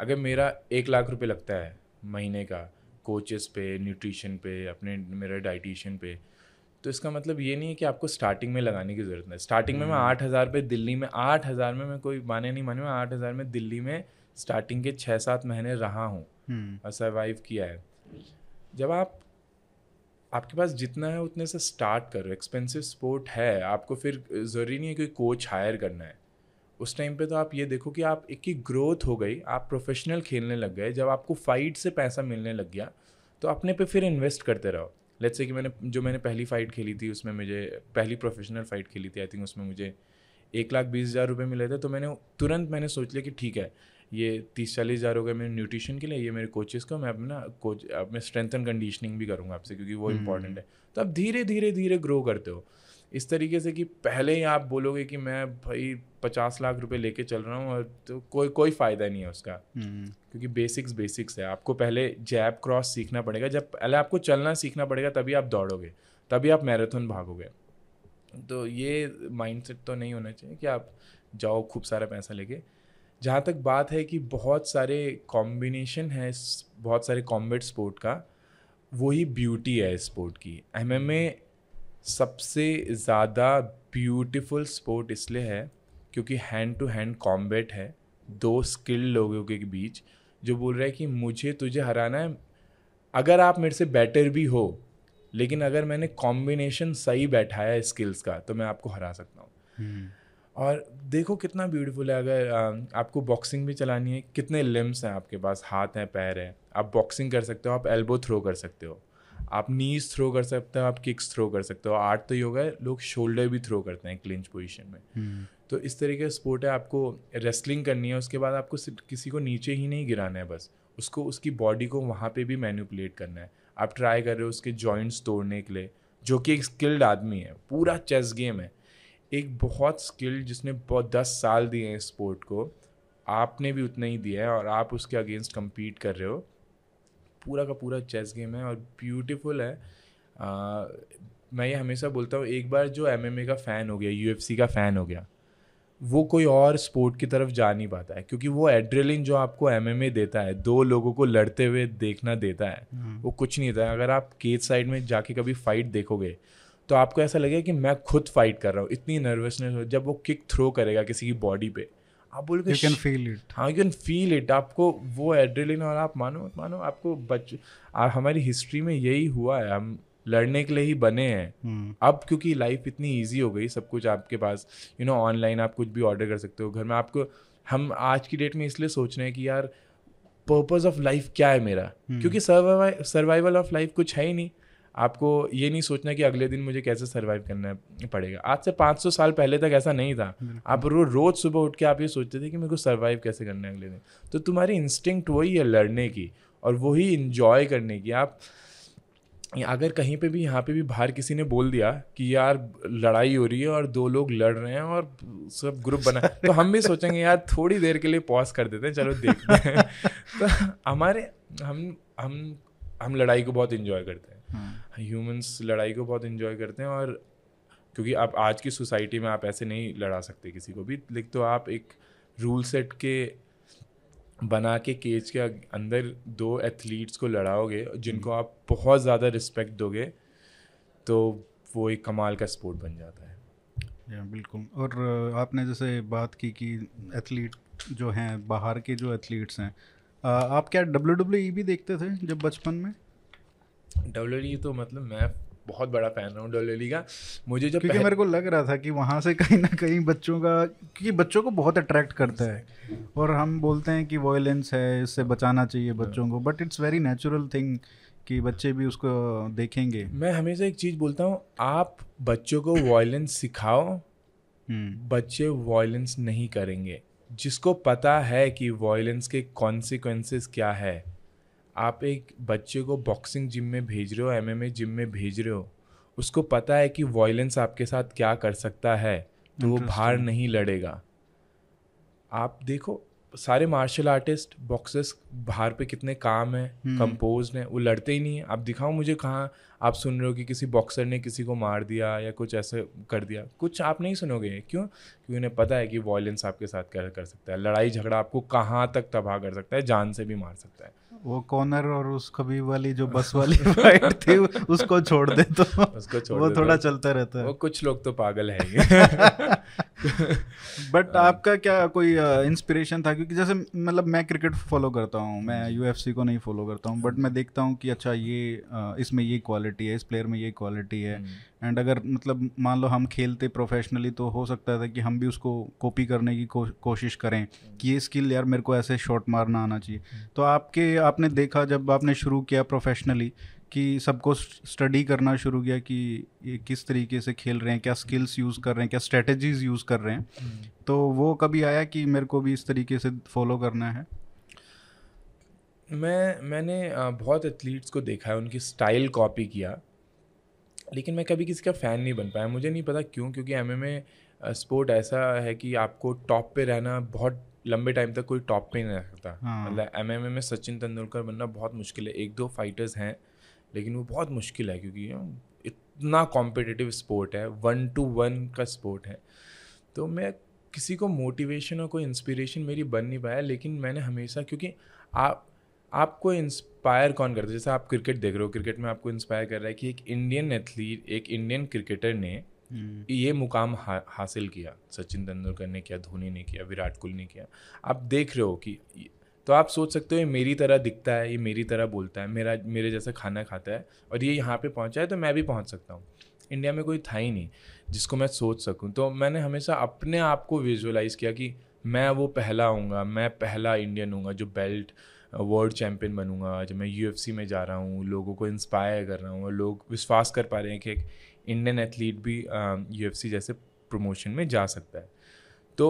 अगर मेरा एक लाख रुपए लगता है महीने का कोचेस पे न्यूट्रिशन पे अपने मेरे डाइटिशियन पे तो इसका मतलब ये नहीं है कि आपको स्टार्टिंग में लगाने की ज़रूरत है स्टार्टिंग में मैं हम्म। आठ हज़ार पे दिल्ली में आठ हज़ार में मैं कोई माने नहीं माने मैं आठ हज़ार में दिल्ली में स्टार्टिंग के छः सात महीने रहा हूँ हम्म। और सर्वाइव किया है जब आप, आपके पास जितना है उतने से स्टार्ट करो। एक्सपेंसिव स्पोर्ट है। आपको फिर ज़रूरी नहीं है कोई कोच हायर करना है। उस टाइम पे तो आप ये देखो कि आप एक की ग्रोथ हो गई, आप प्रोफेशनल खेलने लग गए। जब आपको फाइट से पैसा मिलने लग गया तो अपने पे फिर इन्वेस्ट करते रहो। लेट्स से कि मैंने, जो मैंने पहली फ़ाइट खेली थी, उसमें मुझे, पहली प्रोफेशनल फ़ाइट खेली थी आई थिंक उसमें मुझे एक लाख बीस हज़ार रुपये मिले थे। तो मैंने, तुरंत मैंने सोच लिया कि ठीक है ये तीस चालीस हज़ार हो गए मेरे न्यूट्रिशन के लिए ये मेरे कोचेस को मैं अपना कोच अब मैं स्ट्रेंथ एंड कंडीशनिंग भी करूँगा आपसे क्योंकि वो इंपॉर्टेंट हम्म। है। तो आप धीरे धीरे धीरे ग्रो करते हो। इस तरीके से कि पहले ही आप बोलोगे कि मैं भाई पचास लाख रुपए लेके चल रहा हूँ और तो कोई कोई फ़ायदा नहीं है उसका। हम्म। क्योंकि बेसिक्स बेसिक्स है। आपको पहले जैब क्रॉस सीखना पड़ेगा। जब पहले आपको चलना सीखना पड़ेगा तभी आप दौड़ोगे तभी आप मैराथन भागोगे। तो ये माइंडसेट तो नहीं होना चाहिए कि आप जाओ खूब सारा पैसा लेके। जहाँ तक बात है कि बहुत सारे कॉम्बिनेशन है बहुत सारे कॉम्बेट स्पोर्ट का वही ब्यूटी है स्पोर्ट की। एम एम ए सबसे ज़्यादा ब्यूटीफुल स्पोर्ट इसलिए है क्योंकि हैंड टू हैंड कॉम्बेट है दो स्किल्ड लोगों के बीच जो बोल रहे हैं कि मुझे तुझे हराना है अगर आप मेरे से बेटर भी हो लेकिन अगर मैंने कॉम्बिनेशन सही बैठाया है स्किल्स का तो मैं आपको हरा सकता हूँ। हम्म। और देखो कितना ब्यूटीफुल है अगर आपको बॉक्सिंग भी चलानी है कितने लिम्स हैं आपके पास हाथ हैं पैर हैं आप बॉक्सिंग कर सकते हो आप एल्बो थ्रो कर सकते हो आप नीज थ्रो कर सकते हो आप किक्स थ्रो कर सकते हो आर्ट तो ही होगा लोग शोल्डर भी थ्रो करते हैं क्लिंच पोजिशन में हम्म। तो इस तरीके का स्पोर्ट है आपको रेसलिंग करनी है उसके बाद आपको किसी को नीचे ही नहीं गिराना है बस उसको उसकी बॉडी को वहाँ पे भी मैनिपुलेट करना है आप ट्राई कर रहे हो उसके जॉइंट्स तोड़ने के लिए जो कि एक स्किल्ड आदमी है पूरा चेस गेम है एक बहुत स्किल्ड जिसने बहुत दस साल दिए हैं स्पोर्ट को आपने भी उतना ही दिया है और आप उसके अगेंस्ट कम्पीट कर रहे हो। पूरा का पूरा चेस गेम है और ब्यूटीफुल है। आ, मैं ये हमेशा बोलता हूँ एक बार जो एमएमए का फ़ैन हो गया यूएफसी का फ़ैन हो गया वो कोई और स्पोर्ट की तरफ़ जा नहीं पाता है क्योंकि वो एड्रेलिन जो आपको एमएमए देता है दो लोगों को लड़ते हुए देखना देता है हम्म। वो कुछ नहीं देता है। अगर आप केज साइड में जाके कभी फाइट देखोगे तो आपको ऐसा लगेगा कि मैं खुद फाइट कर रहा हूँ इतनी नर्वसनेस हो जब वो किक थ्रो करेगा किसी की बॉडी पे। आप बोलोगे यू कैन फील इट हाँ यू कैन फील इट आपको वो एड्रेलिन और आप मानो मानो आपको बच हमारी हिस्ट्री में यही हुआ है हम लड़ने के लिए ही बने हैं। hmm. अब क्योंकि लाइफ इतनी ईजी हो गई सब कुछ आपके पास यू नो ऑनलाइन आप कुछ भी ऑर्डर कर सकते हो घर में आपको हम आज की डेट में इसलिए सोच रहे हैं कि यार पर्पज ऑफ़ लाइफ क्या है मेरा? hmm. क्योंकि सर्वाइवल ऑफ़ लाइफ कुछ है ही नहीं। आपको ये नहीं सोचना कि अगले दिन मुझे कैसे सर्वाइव करना पड़ेगा। आज से 500 साल पहले तक ऐसा नहीं था। आप रो रोज़ सुबह उठ के आप ये सोचते थे कि मेरे को सर्वाइव कैसे करना है अगले दिन। तो तुम्हारी इंस्टिंक्ट वही है लड़ने की और वही इंजॉय करने की। आप अगर कहीं पे भी यहाँ पे भी बाहर किसी ने बोल दिया कि यार लड़ाई हो रही है और दो लोग लड़ रहे हैं और सब ग्रुप बना तो हम भी सोचेंगे यार थोड़ी देर के लिए पॉज कर देते हैं चलो देखते हैं। तो हमारे हम हम हम लड़ाई को बहुत इन्जॉय करते हैं। ह्यूमंस। लड़ाई को बहुत इन्जॉय करते हैं और क्योंकि आप आज की सोसाइटी में आप ऐसे नहीं लड़ा सकते किसी को भी लेकिन तो आप एक रूल सेट के बना के केज के अंदर दो एथलीट्स को लड़ाओगे जिनको हम्म। आप बहुत ज़्यादा रिस्पेक्ट दोगे तो वो एक कमाल का स्पोर्ट बन जाता है या बिल्कुल और आपने जैसे बात की कि एथलीट जो हैं बाहर के जो एथलीट्स हैं आप क्या डब्ल्यू डब्ल्यू e भी देखते थे जब बचपन में डब्ल्यू e तो मतलब मैं बहुत बड़ा फ़ैन रहा हूँ डोलेली का। मुझे जब क्योंकि मेरे को लग रहा था कि वहाँ से कहीं ना कहीं बच्चों का क्योंकि बच्चों को बहुत अट्रैक्ट करता है। और हम बोलते हैं कि वॉयलेंस है इससे बचाना चाहिए बच्चों को। But it's very natural thing कि बच्चे भी उसको देखेंगे। मैं हमेशा एक चीज़ बोलता हूँ आप बच्चों को वॉयलेंस सिखाओ हम्म। बच्चे वॉयलेंस नहीं करेंगे। जिसको पता है कि वॉयलेंस के कॉन्सिक्वेंसेस क्या है आप एक बच्चे को बॉक्सिंग जिम में भेज रहे हो एमएमए जिम में भेज रहे हो उसको पता है कि वॉयलेंस आपके साथ क्या कर सकता है तो वो बाहर नहीं लड़ेगा। आप देखो सारे मार्शल आर्टिस्ट बॉक्सेस बाहर पे कितने काम है कंपोज हम्म। है वो लड़ते ही नहीं है। आप दिखाओ मुझे कहाँ आप सुन रहे हो कि किसी बॉक्सर ने किसी को मार दिया या कुछ ऐसे कर दिया। कुछ आप नहीं सुनोगे क्यों? क्योंकि उन्हें पता है कि वॉयलेंस आपके साथ क्या कर सकता है लड़ाई झगड़ा आपको कहाँ तक तबाह कर सकता है जान से भी मार सकता है। वो कॉर्नर और उस कभी वाली जो बस वाली फाइट थी उसको छोड़ दे तो। उसको छोड़ वो थोड़ा तो, चलता रहता है। वो कुछ लोग तो पागल है बट हाँ। आपका क्या कोई इंस्पिरेशन था? क्योंकि जैसे मतलब मैं क्रिकेट फॉलो करता हूँ मैं यूएफसी को नहीं फॉलो करता हूँ बट मैं देखता हूँ कि अच्छा ये इसमें ये क्वालिटी है इस प्लेयर में ये क्वालिटी है। एंड। अगर मतलब मान लो हम खेलते प्रोफेशनली तो हो सकता था कि हम भी उसको कॉपी करने की को, कोशिश करें कि ये स्किल यार मेरे को ऐसे शॉट मारना आना चाहिए। तो आपके आपने देखा जब आपने शुरू किया प्रोफेशनली कि सबको स्टडी करना शुरू किया कि ये किस तरीके से खेल रहे हैं क्या स्किल्स यूज़ कर रहे हैं क्या स्ट्रेटजीज यूज़ कर रहे हैं हम्म। तो वो कभी आया कि मेरे को भी इस तरीके से फॉलो करना है मैं मैंने बहुत एथलीट्स को देखा है उनकी स्टाइल कॉपी किया लेकिन मैं कभी किसी का फ़ैन नहीं बन पाया। मुझे नहीं पता क्यों क्योंकि एम एम स्पोर्ट ऐसा है कि आपको टॉप पे रहना बहुत लंबे टाइम तक कोई टॉप पे नहीं रह सकता। हाँ। मतलब एम एम में सचिन तेंदुलकर बनना बहुत मुश्किल है। एक दो फाइटर्स हैं लेकिन वो बहुत मुश्किल है क्योंकि इतना कॉम्पिटिटिव स्पोर्ट है। वन टू वन का स्पोर्ट है। तो मैं किसी को मोटिवेशन और कोई इंस्पिरेशन मेरी बन नहीं पाया लेकिन मैंने हमेशा क्योंकि आप आपको इंस्पायर कौन करता है? जैसे आप क्रिकेट देख रहे हो क्रिकेट में आपको इंस्पायर कर रहा है कि एक इंडियन एथलीट एक इंडियन क्रिकेटर ने हम्म। ये मुकाम हा, हासिल किया। सचिन तेंदुलकर ने किया धोनी ने किया विराट कोहली ने किया। आप देख रहे हो कि तो आप सोच सकते हो ये मेरी तरह दिखता है ये मेरी तरह बोलता है मेरा मेरे जैसा खाना खाता है और ये यहाँ पे पहुँचा है तो मैं भी पहुँच सकता हूँ। इंडिया में कोई था ही नहीं जिसको मैं सोच सकूँ। तो मैंने हमेशा अपने आप को विजुअलाइज़ किया कि मैं वो पहला आऊँगा मैं पहला इंडियन हूँ जो बेल्ट वर्ल्ड चैम्पियन बनूँगा जब मैं यूएफसी में जा रहा हूँ लोगों को इंस्पायर कर रहा हूँ और लोग विश्वास कर पा रहे हैं कि एक इंडियन एथलीट भी यूएफसी जैसे प्रमोशन में जा सकता है तो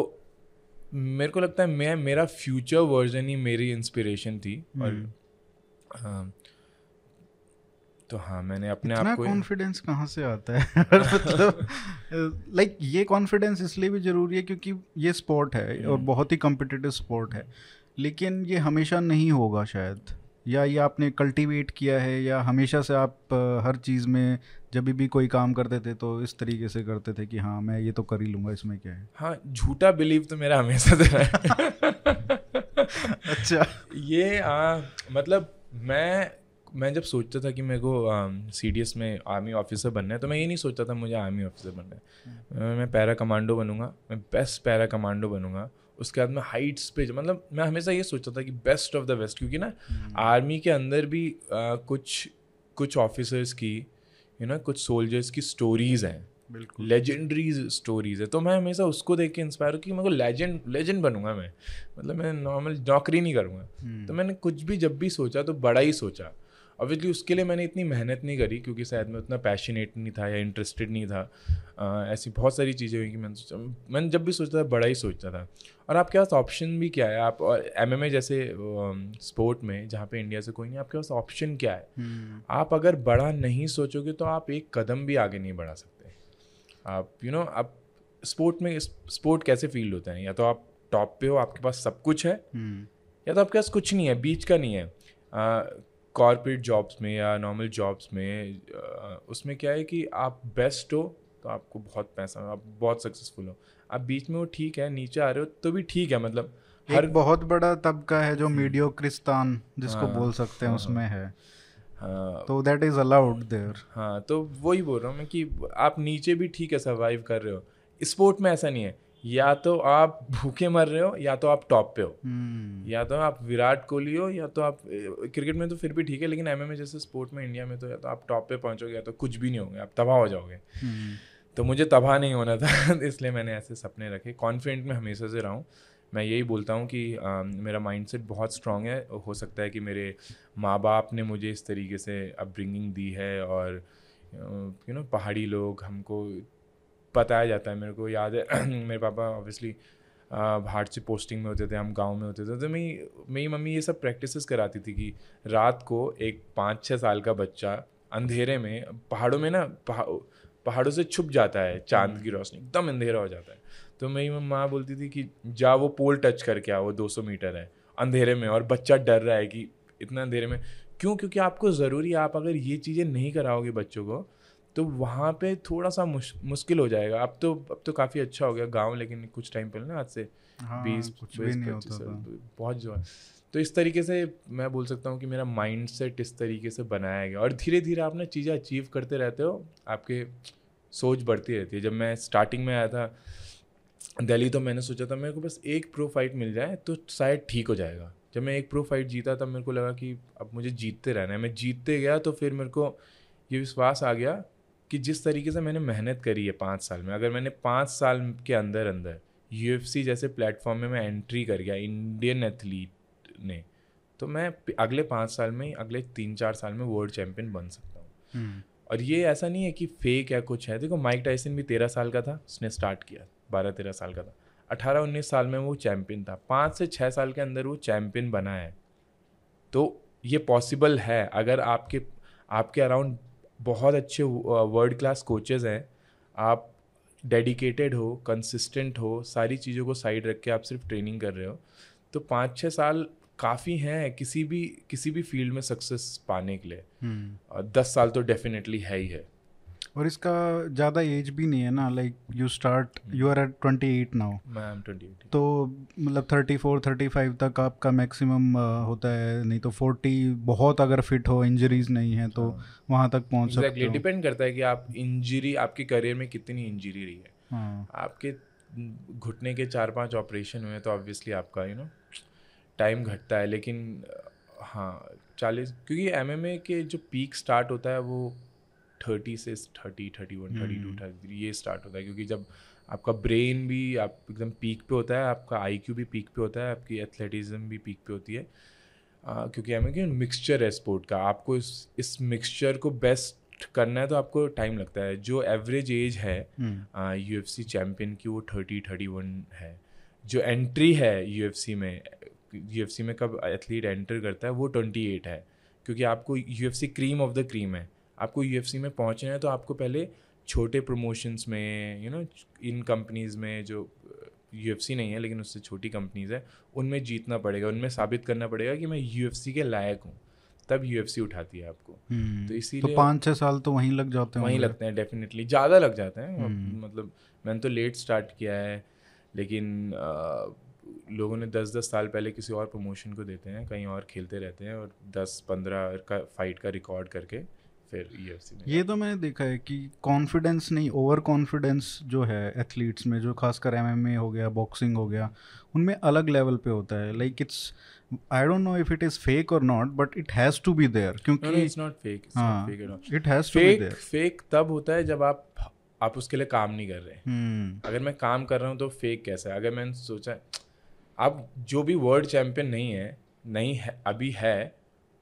मेरे को लगता है मैं मेरा फ्यूचर वर्जन ही मेरी इंस्पिरेशन थी और आ, हम्म। तो हाँ मैंने अपने आप को कॉन्फिडेंस कहाँ से आता है मतलब लाइक ये कॉन्फिडेंस इसलिए भी ज़रूरी है क्योंकि ये स्पोर्ट है और हम्म। बहुत ही कॉम्पिटिटिव स्पोर्ट है लेकिन ये हमेशा नहीं होगा शायद। या ये आपने कल्टीवेट किया है या हमेशा से आप हर चीज़ में जब भी कोई काम करते थे तो इस तरीके से करते थे कि हाँ मैं ये तो कर ही लूँगा इसमें क्या है? हाँ झूठा बिलीव तो मेरा हमेशा से रहा अच्छा। ये आ, मतलब मैं मैं जब सोचता था कि मेरे को सी डी एस में आर्मी ऑफिसर बनना है तो मैं ये नहीं सोचता था मुझे आर्मी ऑफिसर बनना है। हम्म। मैं पैरा कमांडो बनूँगा मैं बेस्ट पैरा कमांडो बनूँगा। उसके बाद में हाइट्स पे मतलब मैं हमेशा ये सोचता था कि बेस्ट ऑफ़ द बेस्ट क्योंकि ना आर्मी हम्म। के अंदर भी आ, कुछ कुछ ऑफिसर्स की यू नो कुछ सोल्जर्स की स्टोरीज हैं। लेजेंडरीज स्टोरीज है। तो मैं हमेशा उसको देख के इंस्पायर हूँ कि मेरे को लेजेंड लेजेंड बनूँगा मैं। मतलब मैं नॉर्मल नौकरी नहीं करूँगा। हम्म। तो मैंने कुछ भी जब भी सोचा तो बड़ा ही सोचा। ऑब्वियसली उसके लिए मैंने इतनी मेहनत नहीं करी क्योंकि शायद मैं उतना पैशनेट नहीं था या इंटरेस्टेड नहीं था। आ, ऐसी बहुत सारी चीज़ें हुई कि मैंने सोचा मैंने जब भी सोचता था बड़ा ही सोचता था। और आपके पास ऑप्शन भी क्या है? आप और एमएमए जैसे स्पोर्ट में जहाँ पे इंडिया से कोई नहीं आपके पास ऑप्शन क्या है? hmm. आप अगर बड़ा नहीं सोचोगे तो आप एक कदम भी आगे नहीं बढ़ा सकते। आप यू you नो know, आप स्पोर्ट में स्पोर्ट कैसे फ़ील्ड होता है? या तो आप टॉप पे हो आपके पास सब कुछ है hmm. या तो आपके पास कुछ नहीं है बीच का नहीं है। कॉरपोरेट जॉब्स में या नॉर्मल जॉब्स में उसमें क्या है कि आप बेस्ट हो तो आपको बहुत पैसा आप बहुत सक्सेसफुल हो। आप बीच में वो ठीक है नीचे आ रहे हो तो भी ठीक है मतलब हर बहुत बड़ा तबका है जो मीडियो क्रिस्तान जिसको हाँ, बोल सकते हैं हाँ, उसमें है। हाँ, तो दैट इज़ अलाउड देयर हाँ तो वही बोल रहा हूँ मैं कि आप नीचे भी ठीक है सर्वाइव कर रहे हो। स्पोर्ट में ऐसा नहीं है या तो आप भूखे मर रहे हो या तो आप टॉप पे हो। hmm. या तो आप विराट कोहली हो या तो आप क्रिकेट में तो फिर भी ठीक है लेकिन एमएमए जैसे स्पोर्ट में इंडिया में तो या तो आप टॉप पे पहुंचोगे या तो कुछ भी नहीं होंगे आप तबाह हो जाओगे। hmm. तो मुझे तबाह नहीं होना था इसलिए मैंने ऐसे सपने रखे। कॉन्फिडेंट में हमेशा से रहा हूँ। मैं यही बोलता हूँ कि आ, मेरा माइंडसेट बहुत स्ट्रांग है। हो सकता है कि मेरे माँ बाप ने मुझे इस तरीके से अपब्रिंगिंग दी है और यू नो पहाड़ी लोग हमको बताया जाता है। मेरे को याद है मेरे पापा ऑब्वियसली बाहर से पोस्टिंग में होते थे हम गाँव में होते थे। तो मेरी मेरी मम्मी ये सब प्रैक्टिसेस कराती थी कि रात को एक पाँच छः साल का बच्चा अंधेरे में पहाड़ों में ना पहाड़ों से छुप जाता है चाँद की रोशनी एकदम अंधेरा हो जाता है। तो मेरी माँ बोलती थी कि जा वो पोल टच करके आओ वो 200 मीटर है अंधेरे में और बच्चा डर रहा है कि इतना अंधेरे में। क्यों? क्योंकि आपको ज़रूरी आप अगर ये चीज़ें नहीं कराओगे बच्चों को तो वहाँ पे थोड़ा सा मुश, मुश्किल हो जाएगा। अब तो अब तो काफ़ी अच्छा हो गया गाँव लेकिन कुछ टाइम पहले ना आज से हाँ, बीस पच्चीस बहुत जो है तो इस तरीके से मैं बोल सकता हूँ कि मेरा माइंड सेट इस तरीके से बनाया गया। और धीरे धीरे आप ना चीज़ें अचीव करते रहते हो, आपके सोच बढ़ती रहती है। जब मैं स्टार्टिंग में आया था, दिल्ली तो मैंने सोचा था, मेरे को बस एक प्रो फाइट मिल जाए तो शायद ठीक हो जाएगा। जब मैं एक प्रो फाइट जीता, तब मेरे को लगा कि अब मुझे जीतते रहना है। मैं जीतते गया तो फिर मेरे को ये विश्वास आ गया कि जिस तरीके से मैंने मेहनत करी है पाँच साल में, अगर मैंने पाँच साल के अंदर अंदर यू जैसे प्लेटफॉर्म में मैं एंट्री कर गया इंडियन एथलीट ने तो मैं अगले पाँच साल में अगले तीन चार साल में वर्ल्ड चैम्पियन बन सकता हूँ। हम्म। और ये ऐसा नहीं है कि फेक है कुछ है। देखो माइक टाइसन भी तेरह साल का था उसने स्टार्ट किया बारह तेरह साल का था। अठारह उन्नीस साल में वो चैम्पियन था। पाँच से छः साल के अंदर वो चैम्पियन बना है। तो ये पॉसिबल है। अगर आपके आपके अराउंड बहुत अच्छे वर्ल्ड क्लास कोचेज़ हैं आप डेडिकेटेड हो कंसिस्टेंट हो सारी चीज़ों को साइड रख के आप सिर्फ़ ट्रेनिंग कर रहे हो तो पाँच छः साल काफ़ी हैं किसी भी किसी भी फ़ील्ड में सक्सेस पाने के लिए हम्म। दस साल तो डेफिनेटली है ही है और इसका ज़्यादा एज भी नहीं है ना like you start you are at twenty eight now मैं एम ट्वेंटी एट तो मतलब थर्टी फोर थर्टी फाइव तक आपका मैक्सिमम होता है नहीं तो फोर्टी बहुत अगर फिट हो इंजरीज नहीं है तो हाँ. वहाँ तक पहुँच exactly. सकते हो डिपेंड करता है कि आप इंजरी आपके करियर में कितनी इंजरी रही है हाँ. आपके घुटने के चार पाँच ऑपरेशन हुए तो ऑब्वियसली आपका यू नो टाइम घटता है लेकिन हाँ चालीस क्योंकि एमएमए के जो पीक स्टार्ट होता है वो थर्टी से thirty thirty one thirty two thirty three ये स्टार्ट होता है क्योंकि जब आपका ब्रेन भी आप एकदम पीक पे होता है आपका आईक्यू भी पीक पे होता है आपकी एथलेटिज्म भी पीक पे होती है आ, क्योंकि हमें क्या मिक्सचर है स्पोर्ट का। आपको इस इस मिक्सचर को बेस्ट करना है तो आपको टाइम लगता है। जो एवरेज एज है यू एफ़ सी चैम्पियन की वो थर्टी थर्टी वन है। जो एंट्री है यू एफ़ सी में यू एफ़ सी में कब एथलीट एंटर करता है वो ट्वेंटी एट है। क्योंकि आपको U F C cream of the cream है। आपको यू एफ़ सी में पहुँचना है तो आपको पहले छोटे प्रमोशंस में यू नो इन कंपनीज़ में जो यू एफ़ सी नहीं है लेकिन उससे छोटी कंपनीज़ है उनमें जीतना पड़ेगा। उनमें साबित करना पड़ेगा कि मैं यू एफ़ सी के लायक हूँ। तब यू एफ़ सी उठाती है आपको। हम्म, तो इसीलिए तो पाँच छः साल तो वहीं लग जाते हैं वहीं लगते हैं डेफिनेटली ज़्यादा लग जाते हैं। हम्म। मतलब मैंने तो लेट स्टार्ट किया है लेकिन आ, लोगों ने दस दस साल पहले किसी और प्रमोशन को देते हैं कहीं और खेलते रहते हैं और दस पंद्रह का फाइट का रिकॉर्ड करके फिर यूएफसी में ये तो मैंने देखा है कि कॉन्फिडेंस नहीं ओवर कॉन्फिडेंस जो है एथलीट्स में जो खासकर एमएमए हो गया बॉक्सिंग हो गया उनमें अलग लेवल पे होता है। Like it's I don't know if it is fake और not but it has to be there क्योंकि it's not fake it has to be there fake तब होता है जब आप आप उसके लिए काम नहीं कर रहे hmm. अगर मैं काम कर रहा हूँ तो फेक कैसा है? अगर मैंने सोचा आप जो भी वर्ल्ड चैंपियन नहीं है नहीं है अभी है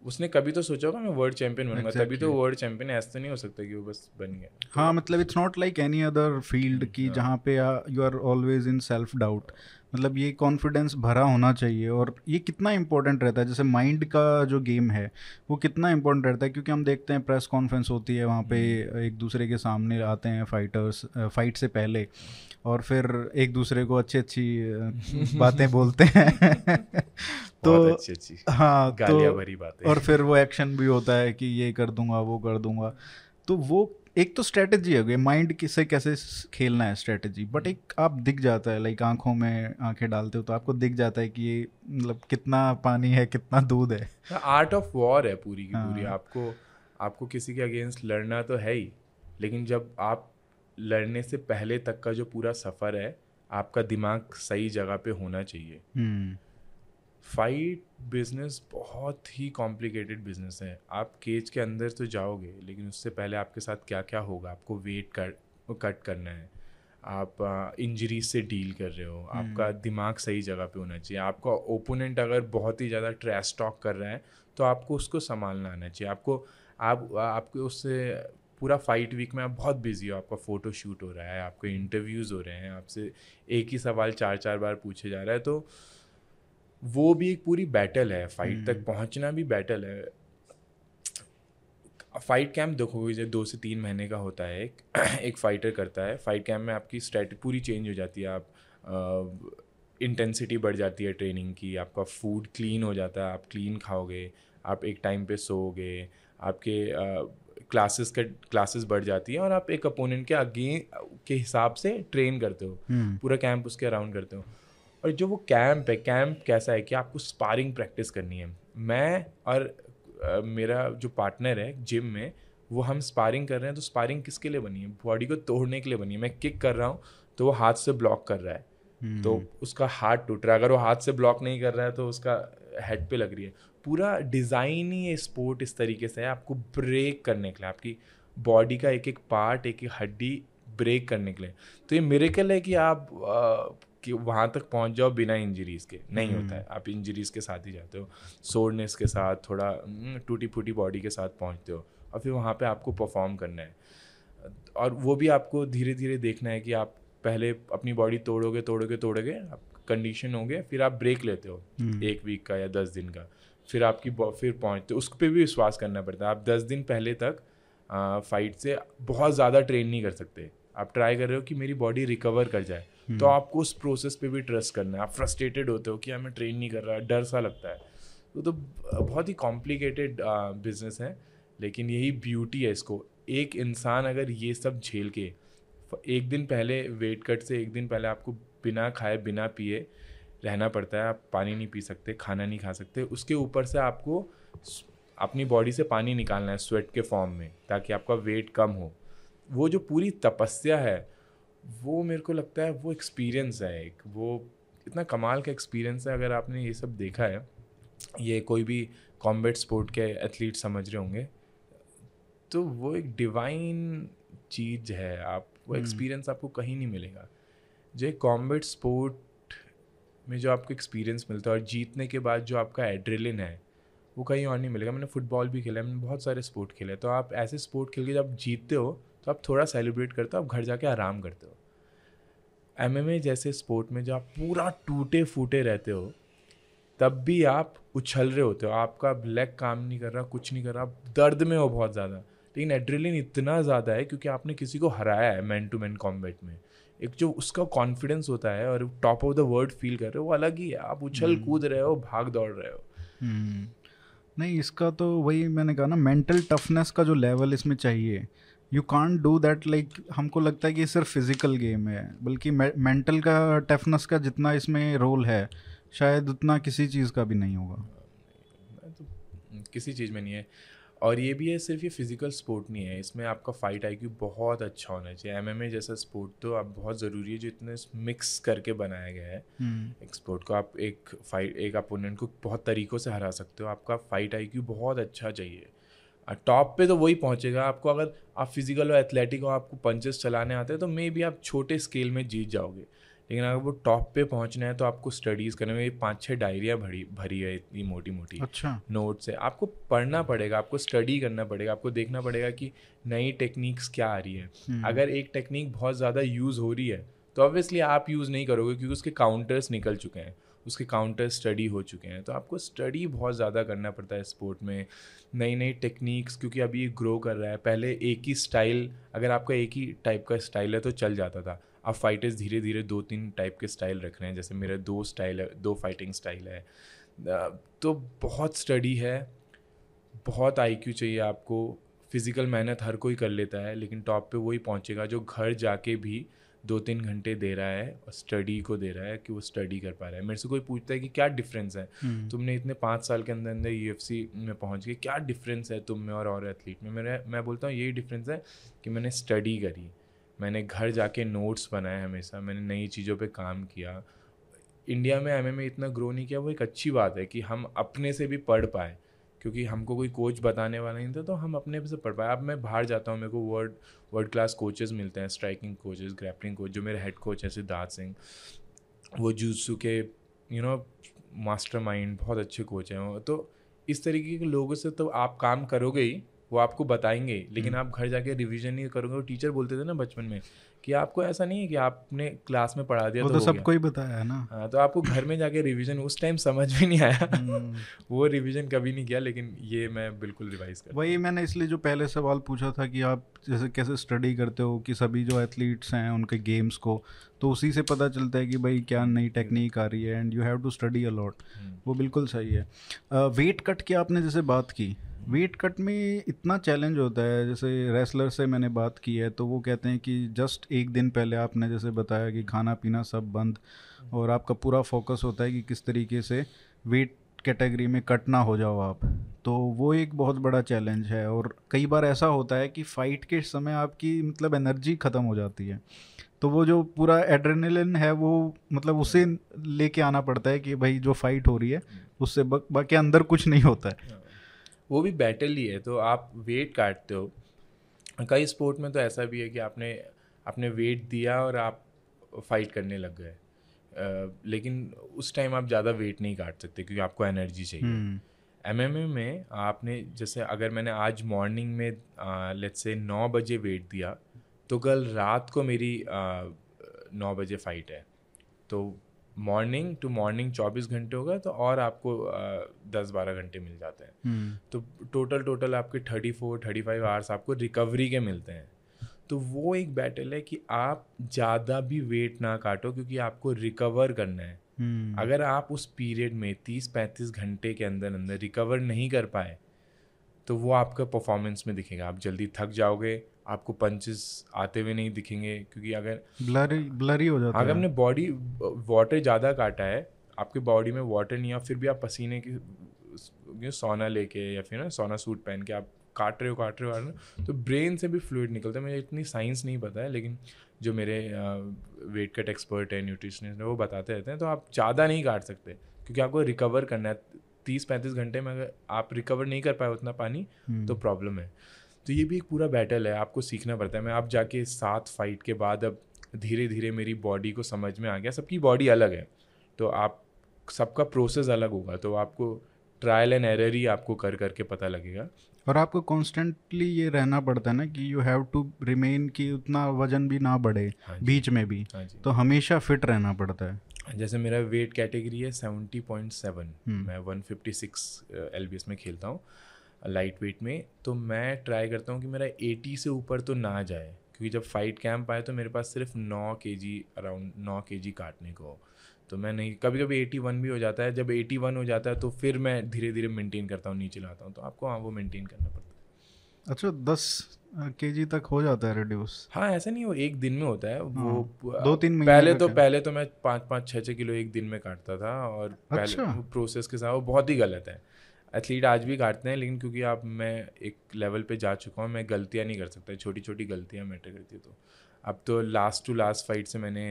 उसने कभी तो सोचा होगा मैं वर्ल्ड चैंपियन बनूँगा exactly. तभी तो वर्ल्ड चैंपियन ऐसा तो नहीं हो सकता कि वो बस बन गया हाँ मतलब it's not like any other field की। जहाँ पे you are always in self doubt मतलब ये कॉन्फिडेंस भरा होना चाहिए और ये कितना इंपॉर्टेंट रहता है? जैसे माइंड का जो गेम है वो कितना इंपॉर्टेंट रहता है? क्योंकि हम देखते हैं प्रेस कॉन्फ्रेंस होती है वहाँ पे हम्म। एक दूसरे के सामने आते हैं फाइटर्स फाइट से पहले और फिर एक दूसरे को अच्छी अच्छी बातें बोलते हैं। तो अच्छी अच्छी हाँ तो भरी बातें। और फिर वो एक्शन भी होता है कि ये कर दूँगा वो कर दूँगा। तो वो एक तो स्ट्रेटजी है माइंड से कैसे खेलना है स्ट्रेटजी बट एक आप दिख जाता है लाइक आँखों में आँखें डालते हो तो आपको दिख जाता है कि ये मतलब कितना पानी है कितना दूध है। आर्ट ऑफ़ वॉर है पूरी की पूरी। हाँ। आपको आपको किसी के अगेंस्ट लड़ना तो है ही लेकिन जब आप लड़ने से पहले तक का जो पूरा सफ़र है आपका दिमाग सही जगह पे होना चाहिए। फाइट। बिज़नेस बहुत ही कॉम्प्लिकेटेड बिज़नेस है। आप केज के अंदर तो जाओगे लेकिन उससे पहले आपके साथ क्या क्या होगा? आपको वेट कर कट करना है। आप इंजरीज से डील कर रहे हो। हम्म। आपका दिमाग सही जगह पे होना चाहिए। आपका ओपोनेंट अगर बहुत ही ज़्यादा ट्रैश टॉक कर रहा है तो आपको उसको संभालना आना चाहिए। आपको आप आपको उससे पूरा फाइट वीक में आप बहुत बिज़ी हो। आपका फ़ोटो शूट हो रहा है आपके इंटरव्यूज़ हो रहे हैं आपसे एक ही सवाल चार चार बार पूछे जा रहा है तो वो भी एक पूरी बैटल है फाइट तक हम्म। पहुँचना भी बैटल है फाइट कैंप देखोगे जब दो से तीन महीने का होता है एक एक फाइटर करता है फाइट कैंप में आपकी स्ट्रेट पूरी चेंज हो जाती है आप इंटेंसिटी बढ़ जाती है ट्रेनिंग की आपका फ़ूड क्लीन हो जाता है आप क्लीन खाओगे आप एक टाइम पे सोओगे आपके क्लासेस का क्लासेस बढ़ जाती है और आप एक अपोनेंट के आगे के हिसाब से ट्रेन करते हो hmm. पूरा कैंप उसके अराउंड करते हो और जो वो कैंप है कैंप कैसा है कि आपको स्पारिंग प्रैक्टिस करनी है। मैं और आ, मेरा जो पार्टनर है जिम में वो हम स्पारिंग कर रहे हैं तो स्पारिंग किसके लिए बनी है? बॉडी को तोड़ने के लिए बनी है। मैं किक कर रहा हूँ तो वो हाथ से ब्लॉक कर रहा है। hmm. तो उसका हाथ टूट रहा है। अगर वो हाथ से ब्लॉक नहीं कर रहा है तो उसका हेड पे लग रही है। पूरा डिज़ाइन ही स्पोर्ट इस तरीके से है आपको ब्रेक करने के लिए आपकी बॉडी का एक एक पार्ट एक एक हड्डी ब्रेक करने के लिए। तो ये मेरेकल है कि आप आ, कि वहाँ तक पहुँच जाओ बिना इंजरीज़ के। नहीं होता है। हम्म। आप इंजरीज़ के साथ ही जाते हो। सोरनेस के साथ थोड़ा हम्म, टूटी फूटी बॉडी के साथ पहुँचते हो और फिर वहाँ पे आपको परफॉर्म करना है। और वो भी आपको धीरे धीरे देखना है कि आप पहले अपनी बॉडी तोड़ोगे तोड़ोगे तोड़ोगे आप कंडीशन होगे फिर आप ब्रेक लेते हो हम्म। एक वीक का या दस दिन का। फिर आपकी फिर पहुँचते उस पर भी विश्वास करना पड़ता है। आप दस दिन पहले तक फाइट से बहुत ज़्यादा ट्रेन नहीं कर सकते। आप ट्राई कर रहे हो कि मेरी बॉडी रिकवर कर जाए। तो। आपको उस प्रोसेस पे भी ट्रस्ट करना है। आप फ्रस्ट्रेटेड होते हो कि हमें ट्रेन नहीं कर रहा डर सा लगता है। तो, तो बहुत ही कॉम्प्लिकेटेड बिज़नेस है लेकिन यही ब्यूटी है इसको। एक इंसान अगर ये सब झेल के एक दिन पहले वेट कट से एक दिन पहले आपको बिना खाए बिना पिए रहना पड़ता है। आप पानी नहीं पी सकते खाना नहीं खा सकते। उसके ऊपर से आपको अपनी बॉडी से पानी निकालना है स्वेट के फॉर्म में ताकि आपका वेट कम हो। वो जो पूरी तपस्या है वो मेरे को लगता है वो एक्सपीरियंस है एक। वो इतना कमाल का एक्सपीरियंस है अगर आपने ये सब देखा है। ये कोई भी कॉम्बेट स्पोर्ट के एथलीट समझ रहे होंगे। तो वो एक डिवाइन चीज़ है। आप वो एक्सपीरियंस हम्म। आपको कहीं नहीं मिलेगा। जो एक कॉम्बेट स्पोर्ट में जो आपको एक्सपीरियंस मिलता है और जीतने के बाद जो आपका एड्रेलिन है वो कहीं और नहीं मिलेगा। मैंने फुटबॉल भी खेला है मैंने बहुत सारे स्पोर्ट खेले तो आप ऐसे स्पोर्ट खेल के जब जीतते हो तो आप थोड़ा सेलिब्रेट करते हो आप घर जाके आराम करते हो। एमएमए जैसे स्पोर्ट में जो आप पूरा टूटे फूटे रहते हो तब भी आप उछल रहे होते हो। आपका लेग काम नहीं कर रहा कुछ नहीं कर रहा आप दर्द में हो बहुत ज़्यादा। लेकिन एड्रेलिन इतना ज़्यादा है क्योंकि आपने किसी को हराया है मैन टू मैन कॉम्बैट में। एक जो उसका कॉन्फिडेंस होता है और top of the world feel कर रहे हो वो अलग ही है। आप उछल हम्म। कूद रहे हो भाग दौड़ रहे हो। हम्म। नहीं इसका तो वही मैंने कहा ना मेंटल टफनेस का जो लेवल इसमें चाहिए you can't do that like हमको लगता है कि सिर्फ़ फ़िज़िकल गेम है बल्कि मेंटल का टफनेस का जितना इसमें रोल है शायद उतना किसी चीज़ का भी नहीं होगा। तो किसी चीज़ में नहीं है। और ये भी है सिर्फ़ ये फ़िज़िकल स्पोर्ट नहीं है इसमें आपका फाइट आईक्यू बहुत अच्छा होना चाहिए। एमएमए जैसा स्पोर्ट तो आप बहुत ज़रूरी है जो इतने मिक्स करके बनाया गया है। हम्म। एक स्पोर्ट को आप एक फाइट एक अपोनेंट को बहुत तरीक़ों से हरा सकते हो आपका फाइट आईक्यू बहुत अच्छा चाहिए। टॉप पे तो वही पहुंचेगा। आपको अगर आप फ़िज़िकल और एथलेटिक हो आपको पंचेस चलाने आते हैं तो मे भी आप छोटे स्केल में जीत जाओगे। लेकिन अगर वो टॉप पे पहुँचना है तो आपको स्टडीज़ करने में पाँच छः डायरिया भरी भरी है इतनी मोटी मोटी अच्छा। नोट्स है। आपको पढ़ना पड़ेगा आपको स्टडी करना पड़ेगा आपको देखना पड़ेगा कि नई टेक्निक्स क्या आ रही है। हम्म। अगर एक टेक्निक बहुत ज़्यादा यूज़ हो रही है तो ऑब्वियसली आप यूज़ नहीं करोगे क्योंकि उसके काउंटर्स निकल चुके हैं। उसके काउंटर स्टडी हो चुके हैं। तो आपको स्टडी बहुत ज़्यादा करना पड़ता है स्पोर्ट में नई नई टेक्निक्स क्योंकि अभी ये ग्रो कर रहा है। पहले एक ही स्टाइल अगर आपका एक ही टाइप का स्टाइल है तो चल जाता था। अब फाइटर्स धीरे धीरे दो तीन टाइप के स्टाइल रख रहे हैं, जैसे मेरा दो स्टाइल है, दो फाइटिंग स्टाइल है। तो बहुत स्टडी है, बहुत आईक्यू चाहिए आपको। फ़िज़िकल मेहनत हर कोई कर लेता है, लेकिन टॉप पे वही पहुंचेगा जो घर जाके भी दो तीन घंटे दे रहा है और स्टडी को दे रहा है कि वो स्टडी कर पा रहा है। मेरे से कोई पूछता है कि क्या डिफरेंस है? हम्म। तुमने इतने पाँच साल के अंदर अंदर यूएफसी में पहुँच गए क्या डिफरेंस है तुम में और और एथलीट में? मेरे मैं बोलता हूँ यही डिफरेंस है कि मैंने स्टडी करी। मैंने घर जाके नोट्स बनाए हमेशा मैंने नई चीज़ों पे काम किया। इंडिया में एमएमए इतना ग्रो नहीं किया वो एक अच्छी बात है कि हम अपने से भी पढ़ पाए। क्योंकि हमको कोई कोच बताने वाला नहीं था तो हम अपने से पढ़ पाए। अब मैं बाहर जाता हूँ, मेरे को वर्ल्ड वर्ल्ड क्लास कोचेज़ मिलते हैं स्ट्राइकिंग कोचेज़ ग्रैपलिंग कोच जो मेरे हेड कोच हैं, सिद्धार्थ सिंह। वो जूसू के यू नो मास्टर माइंड बहुत अच्छे कोच हैं तो इस तरीके के लोगों से तो आप काम करोगे ही वो आपको बताएँगे लेकिन हम्म। आप घर जाके रिवीजन नहीं करोगे। वो टीचर बोलते थे ना बचपन में कि आपको ऐसा नहीं है कि आपने क्लास में पढ़ा दिया वो तो, तो सबको ही बताया है ना। हाँ तो आपको घर में जाके रिवीजन उस टाइम समझ में नहीं आया। हम्म। वो रिवीजन कभी नहीं किया लेकिन ये मैं बिल्कुल रिवाइज कर वही मैंने इसलिए जो पहले सवाल पूछा था कि आप जैसे कैसे स्टडी करते हो कि सभी जो एथलीट्स हैं उनके गेम्स को तो उसी से पता चलता है कि भाई क्या नई टेक्निक आ रही है and you have to study a lot वो बिल्कुल सही है। वेट कट की आपने जैसे बात की वेट कट में इतना चैलेंज होता है, जैसे रेसलर से मैंने बात की है तो वो कहते हैं कि जस्ट एक दिन पहले आपने जैसे बताया कि खाना पीना सब बंद और आपका पूरा फोकस होता है कि किस तरीके से वेट कैटेगरी में कट ना हो जाओ आप। तो वो एक बहुत बड़ा चैलेंज है और कई बार ऐसा होता है कि फ़ाइट के समय आपकी मतलब एनर्जी ख़त्म हो जाती है। तो वो जो पूरा एड्रेनलिन है, वो मतलब उसे लेके आना पड़ता है कि भाई जो फाइट हो रही है, उससे बाकी अंदर कुछ नहीं होता है। वो भी बैटल ही है तो आप वेट काटते हो। कई स्पोर्ट में तो ऐसा भी है कि आपने आपने वेट दिया और आप फाइट करने लग गए। लेकिन उस टाइम आप ज़्यादा वेट नहीं काट सकते क्योंकि आपको एनर्जी चाहिए। एम एम ए में आपने जैसे अगर मैंने आज मॉर्निंग में लेट्स से नौ बजे वेट दिया तो कल रात को मेरी नौ बजे फाइट है। तो मॉर्निंग टू मॉर्निंग चौबीस घंटे होगा तो और आपको दस बारह घंटे मिल जाते हैं hmm. तो टोटल टोटल आपके thirty four thirty five hours आपको रिकवरी के मिलते हैं तो वो एक बैटल है कि आप ज़्यादा भी वेट ना काटो क्योंकि आपको रिकवर करना है hmm. अगर आप उस पीरियड में तीस पैंतीस घंटे के अंदर अंदर रिकवर नहीं कर पाए तो वो आपका परफॉर्मेंस में दिखेगा आप जल्दी थक जाओगे आपको पंचेस आते हुए नहीं दिखेंगे क्योंकि अगर ब्लरी ब्लरी हो जाता अगर हमने बॉडी वाटर ज़्यादा काटा है आपके बॉडी में वाटर नहीं है फिर भी आप पसीने की सोना लेके या फिर ना सोना सूट पहन के आप काट रहे हो काट रहे हो ना तो ब्रेन से भी फ्लूड निकलता है। मुझे इतनी साइंस नहीं पता है लेकिन जो मेरे वेट कट एक्सपर्ट है न्यूट्रिशनिस्ट है वो बताते रहते हैं तो आप ज़्यादा नहीं काट सकते क्योंकि आपको रिकवर करना है। तीस पैंतीस घंटे में अगर आप रिकवर नहीं कर पाए उतना पानी हम्म। तो प्रॉब्लम है। तो ये भी एक पूरा बैटल है आपको सीखना पड़ता है। मैं अब जाके सात फाइट के बाद अब धीरे धीरे मेरी बॉडी को समझ में आ गया सबकी बॉडी अलग है। तो आप सबका प्रोसेस अलग होगा तो आपको ट्रायल एंड एरर ही आपको कर करके पता लगेगा। और आपको कॉन्स्टेंटली ये रहना पड़ता है ना कि यू हैव टू रिमेन कि उतना वज़न भी ना बढ़े हाँ बीच में भी हाँ तो हमेशा फिट रहना पड़ता है। जैसे मेरा वेट कैटेगरी है सेवेंटी पॉइंट सेवन मैं वन फिफ्टी सिक्स एल में खेलता हूँ। लाइट वेट में तो मैं ट्राई करता हूँ कि मेरा एटी से ऊपर तो ना जाए क्योंकि जब फाइट कैंप आए तो मेरे पास सिर्फ़ नौ के जी अराउंड नौ के जी काटने को तो मैं नहीं कभी कभी एटी वन भी हो जाता है जब एटी वन हो जाता है तो फिर मैं धीरे धीरे मेंटेन करता हूँ नीचे लाता हूँ तो आपको हाँ वो मेंटेन करना पड़ता है अच्छा दस के जी तक हो जाता है रिड्यूस हाँ ऐसा नहीं वो एक दिन में होता है वो हाँ, दो तीन महीने पहले तो पहले तो मैं पाँच पाँच छः छः किलो एक दिन में काटता था और अच्छा? पहले अच्छा। प्रोसेस के साथ वो बहुत ही गलत है एथलीट आज भी काटते हैं, लेकिन क्योंकि आप, मैं एक लेवल पे जा चुका हूँ, मैं गलतियाँ नहीं कर सकता छोटी छोटी गलतियाँ मैटर करती है तो अब तो लास्ट टू लास्ट फाइट से मैंने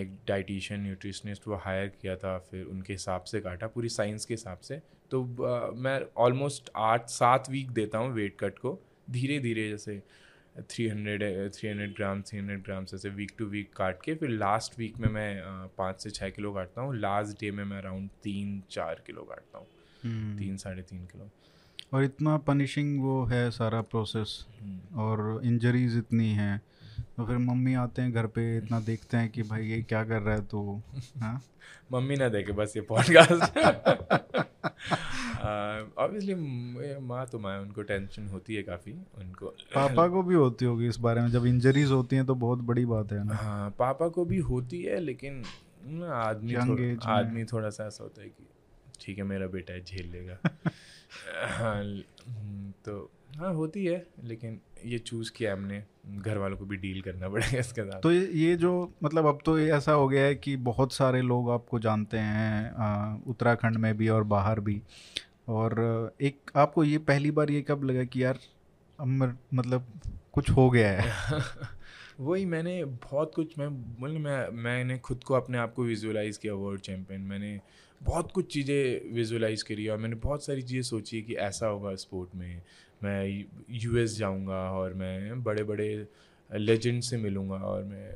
एक डाइटिशियन न्यूट्रिशनिस्ट वो हायर किया था, फिर उनके हिसाब से काटा, पूरी साइंस के हिसाब से तो मैं ऑलमोस्ट आठ, सात वीक देता हूँ वेट कट को धीरे धीरे जैसे three hundred three hundred gram three hundred gram ऐसे वीक टू वीक काट के, फिर लास्ट वीक में मैं पाँच से छः किलो काटता हूँ लास्ट डे में मैं अराउंड तीन, चार किलो काटता हूँ। तीन साढ़े तीन किलो। और इतना पनिशिंग वो है सारा प्रोसेस हम्म। और इंजरीज इतनी हैं तो फिर मम्मी आते हैं घर पे इतना देखते हैं कि भाई ये क्या कर रहा है तो हाँ? मम्मी ना देखे बस ये पॉडकास्ट ऑब्वियसली माँ तो माँ उनको टेंशन होती है काफ़ी उनको पापा को भी होती होगी इस बारे में जब इंजरीज होती हैं तो बहुत बड़ी बात है ना। हाँ पापा को भी होती है लेकिन आदमी थोड़ा आदमी थोड़ा सा ऐसा होता है कि ठीक है मेरा बेटा है झेल लेगा। हाँ तो हाँ होती है लेकिन ये चूज़ किया हमने। घर वालों को भी डील करना पड़ेगा इसके साथ। तो ये जो मतलब अब तो ऐसा हो गया है कि बहुत सारे लोग आपको जानते हैं उत्तराखंड में भी और बाहर भी। और एक आपको ये पहली बार ये कब लगा कि यार अब मतलब कुछ हो गया है? वही मैंने बहुत कुछ, मैं बोल मैं, मैंने खुद को अपने आप को विजुलाइज़ किया वर्ल्ड चैम्पियन मैंने बहुत कुछ चीज़ें विजुलाइज़ करी और मैंने बहुत सारी चीज़ें सोची कि ऐसा होगा स्पोर्ट में। मैं यूएस जाऊँगा और मैं बड़े बड़े लेजेंड से मिलूँगा और मैं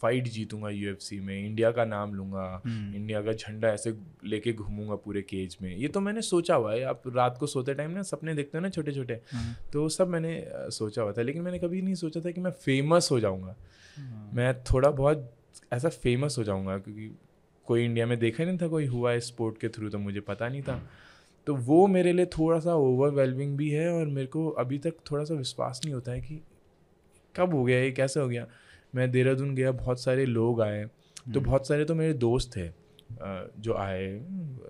फाइट जीतूँगा यूएफसी में इंडिया का नाम लूँगा इंडिया हम्म। का झंडा ऐसे लेके घूमूँगा पूरे केज में ये तो मैंने सोचा हुआ है आप रात को सोते टाइम ना सपने देखते हो ना छोटे छोटे हम्म। तो सब मैंने सोचा हुआ था लेकिन मैंने कभी नहीं सोचा था कि मैं फ़ेमस हो जाऊँगा हम्म। मैं थोड़ा बहुत ऐसा फ़ेमस हो जाऊँगा क्योंकि कोई इंडिया में देखा नहीं था कोई हुआ है स्पोर्ट के थ्रू तो मुझे पता नहीं था तो वो मेरे लिए थोड़ा सा ओवरवेलमिंग भी है और मेरे को अभी तक थोड़ा सा विश्वास नहीं होता है कि कब हो गया ये कैसे हो गया मैं देहरादून गया बहुत सारे लोग आए तो हम्म। बहुत सारे तो मेरे दोस्त थे जो आए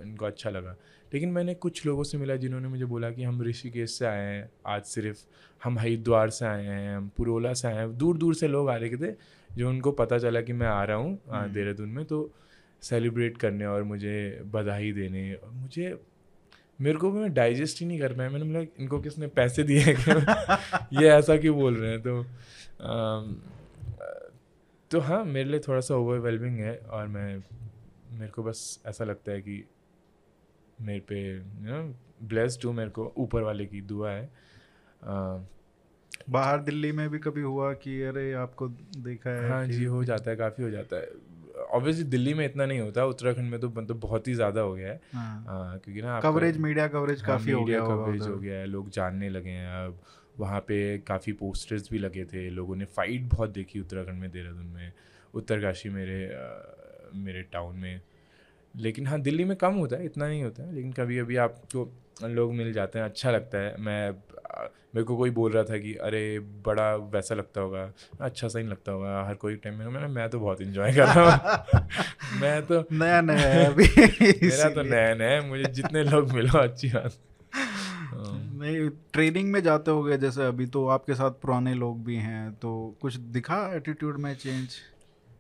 इनको अच्छा लगा। लेकिन मैंने कुछ लोगों से मिला जिन्होंने मुझे बोला कि हम ऋषिकेश से आए हैं आज सिर्फ़ हम हरिद्वार से आए हैं हम पुरोला से आए हैं। दूर दूर से लोग आ रहे थे जो उनको पता चला कि मैं आ रहा हूँ हम्म। देहरादून में तो सेलिब्रेट करने और मुझे बधाई देने और मुझे मेरे को भी मैं डाइजेस्ट ही नहीं कर पाया। मैंने बोला इनको किसने पैसे दिए हैं? ये ऐसा क्यों बोल रहे हैं? तो तो हाँ मेरे लिए थोड़ा सा ओवरवेलमिंग है और मैं मेरे को बस ऐसा लगता है कि मेरे पे यू नो ब्लेस्ड हूँ मेरे को ऊपर वाले की दुआ है। आ, बाहर दिल्ली में भी कभी हुआ कि अरे आपको देखा है हाँ जी हो जाता है काफ़ी हो जाता है। ऑब्वियसली दिल्ली में इतना नहीं होता उत्तराखंड में तो मतलब बहुत ही ज़्यादा हो गया है। हाँ। आ, क्योंकि ना कवरेज मीडिया कवरेज काफ़ी हो गया कवरेज हो गया है लोग जानने लगे हैं अब। वहाँ पे काफ़ी पोस्टर्स भी लगे थे लोगों ने फाइट बहुत देखी उत्तराखंड में देहरादून में उत्तरकाशी मेरे मेरे टाउन में। लेकिन हाँ दिल्ली में कम होता है इतना नहीं होता है लेकिन कभी कभी आपको लोग मिल जाते हैं अच्छा लगता है। मैं मेरे को कोई बोल रहा था कि अरे बड़ा वैसा लगता होगा अच्छा सा ही लगता होगा हर कोई टाइम में। मैं मैं तो बहुत इन्जॉय कर रहा हूँ। मैं तो नया नया है अभी मेरा तो नया नया है मुझे जितने लोग मिलो अच्छी बात। नहीं ट्रेनिंग में जाते हो गए जैसे अभी तो आपके साथ पुराने लोग भी हैं तो कुछ दिखा एटीट्यूड में चेंज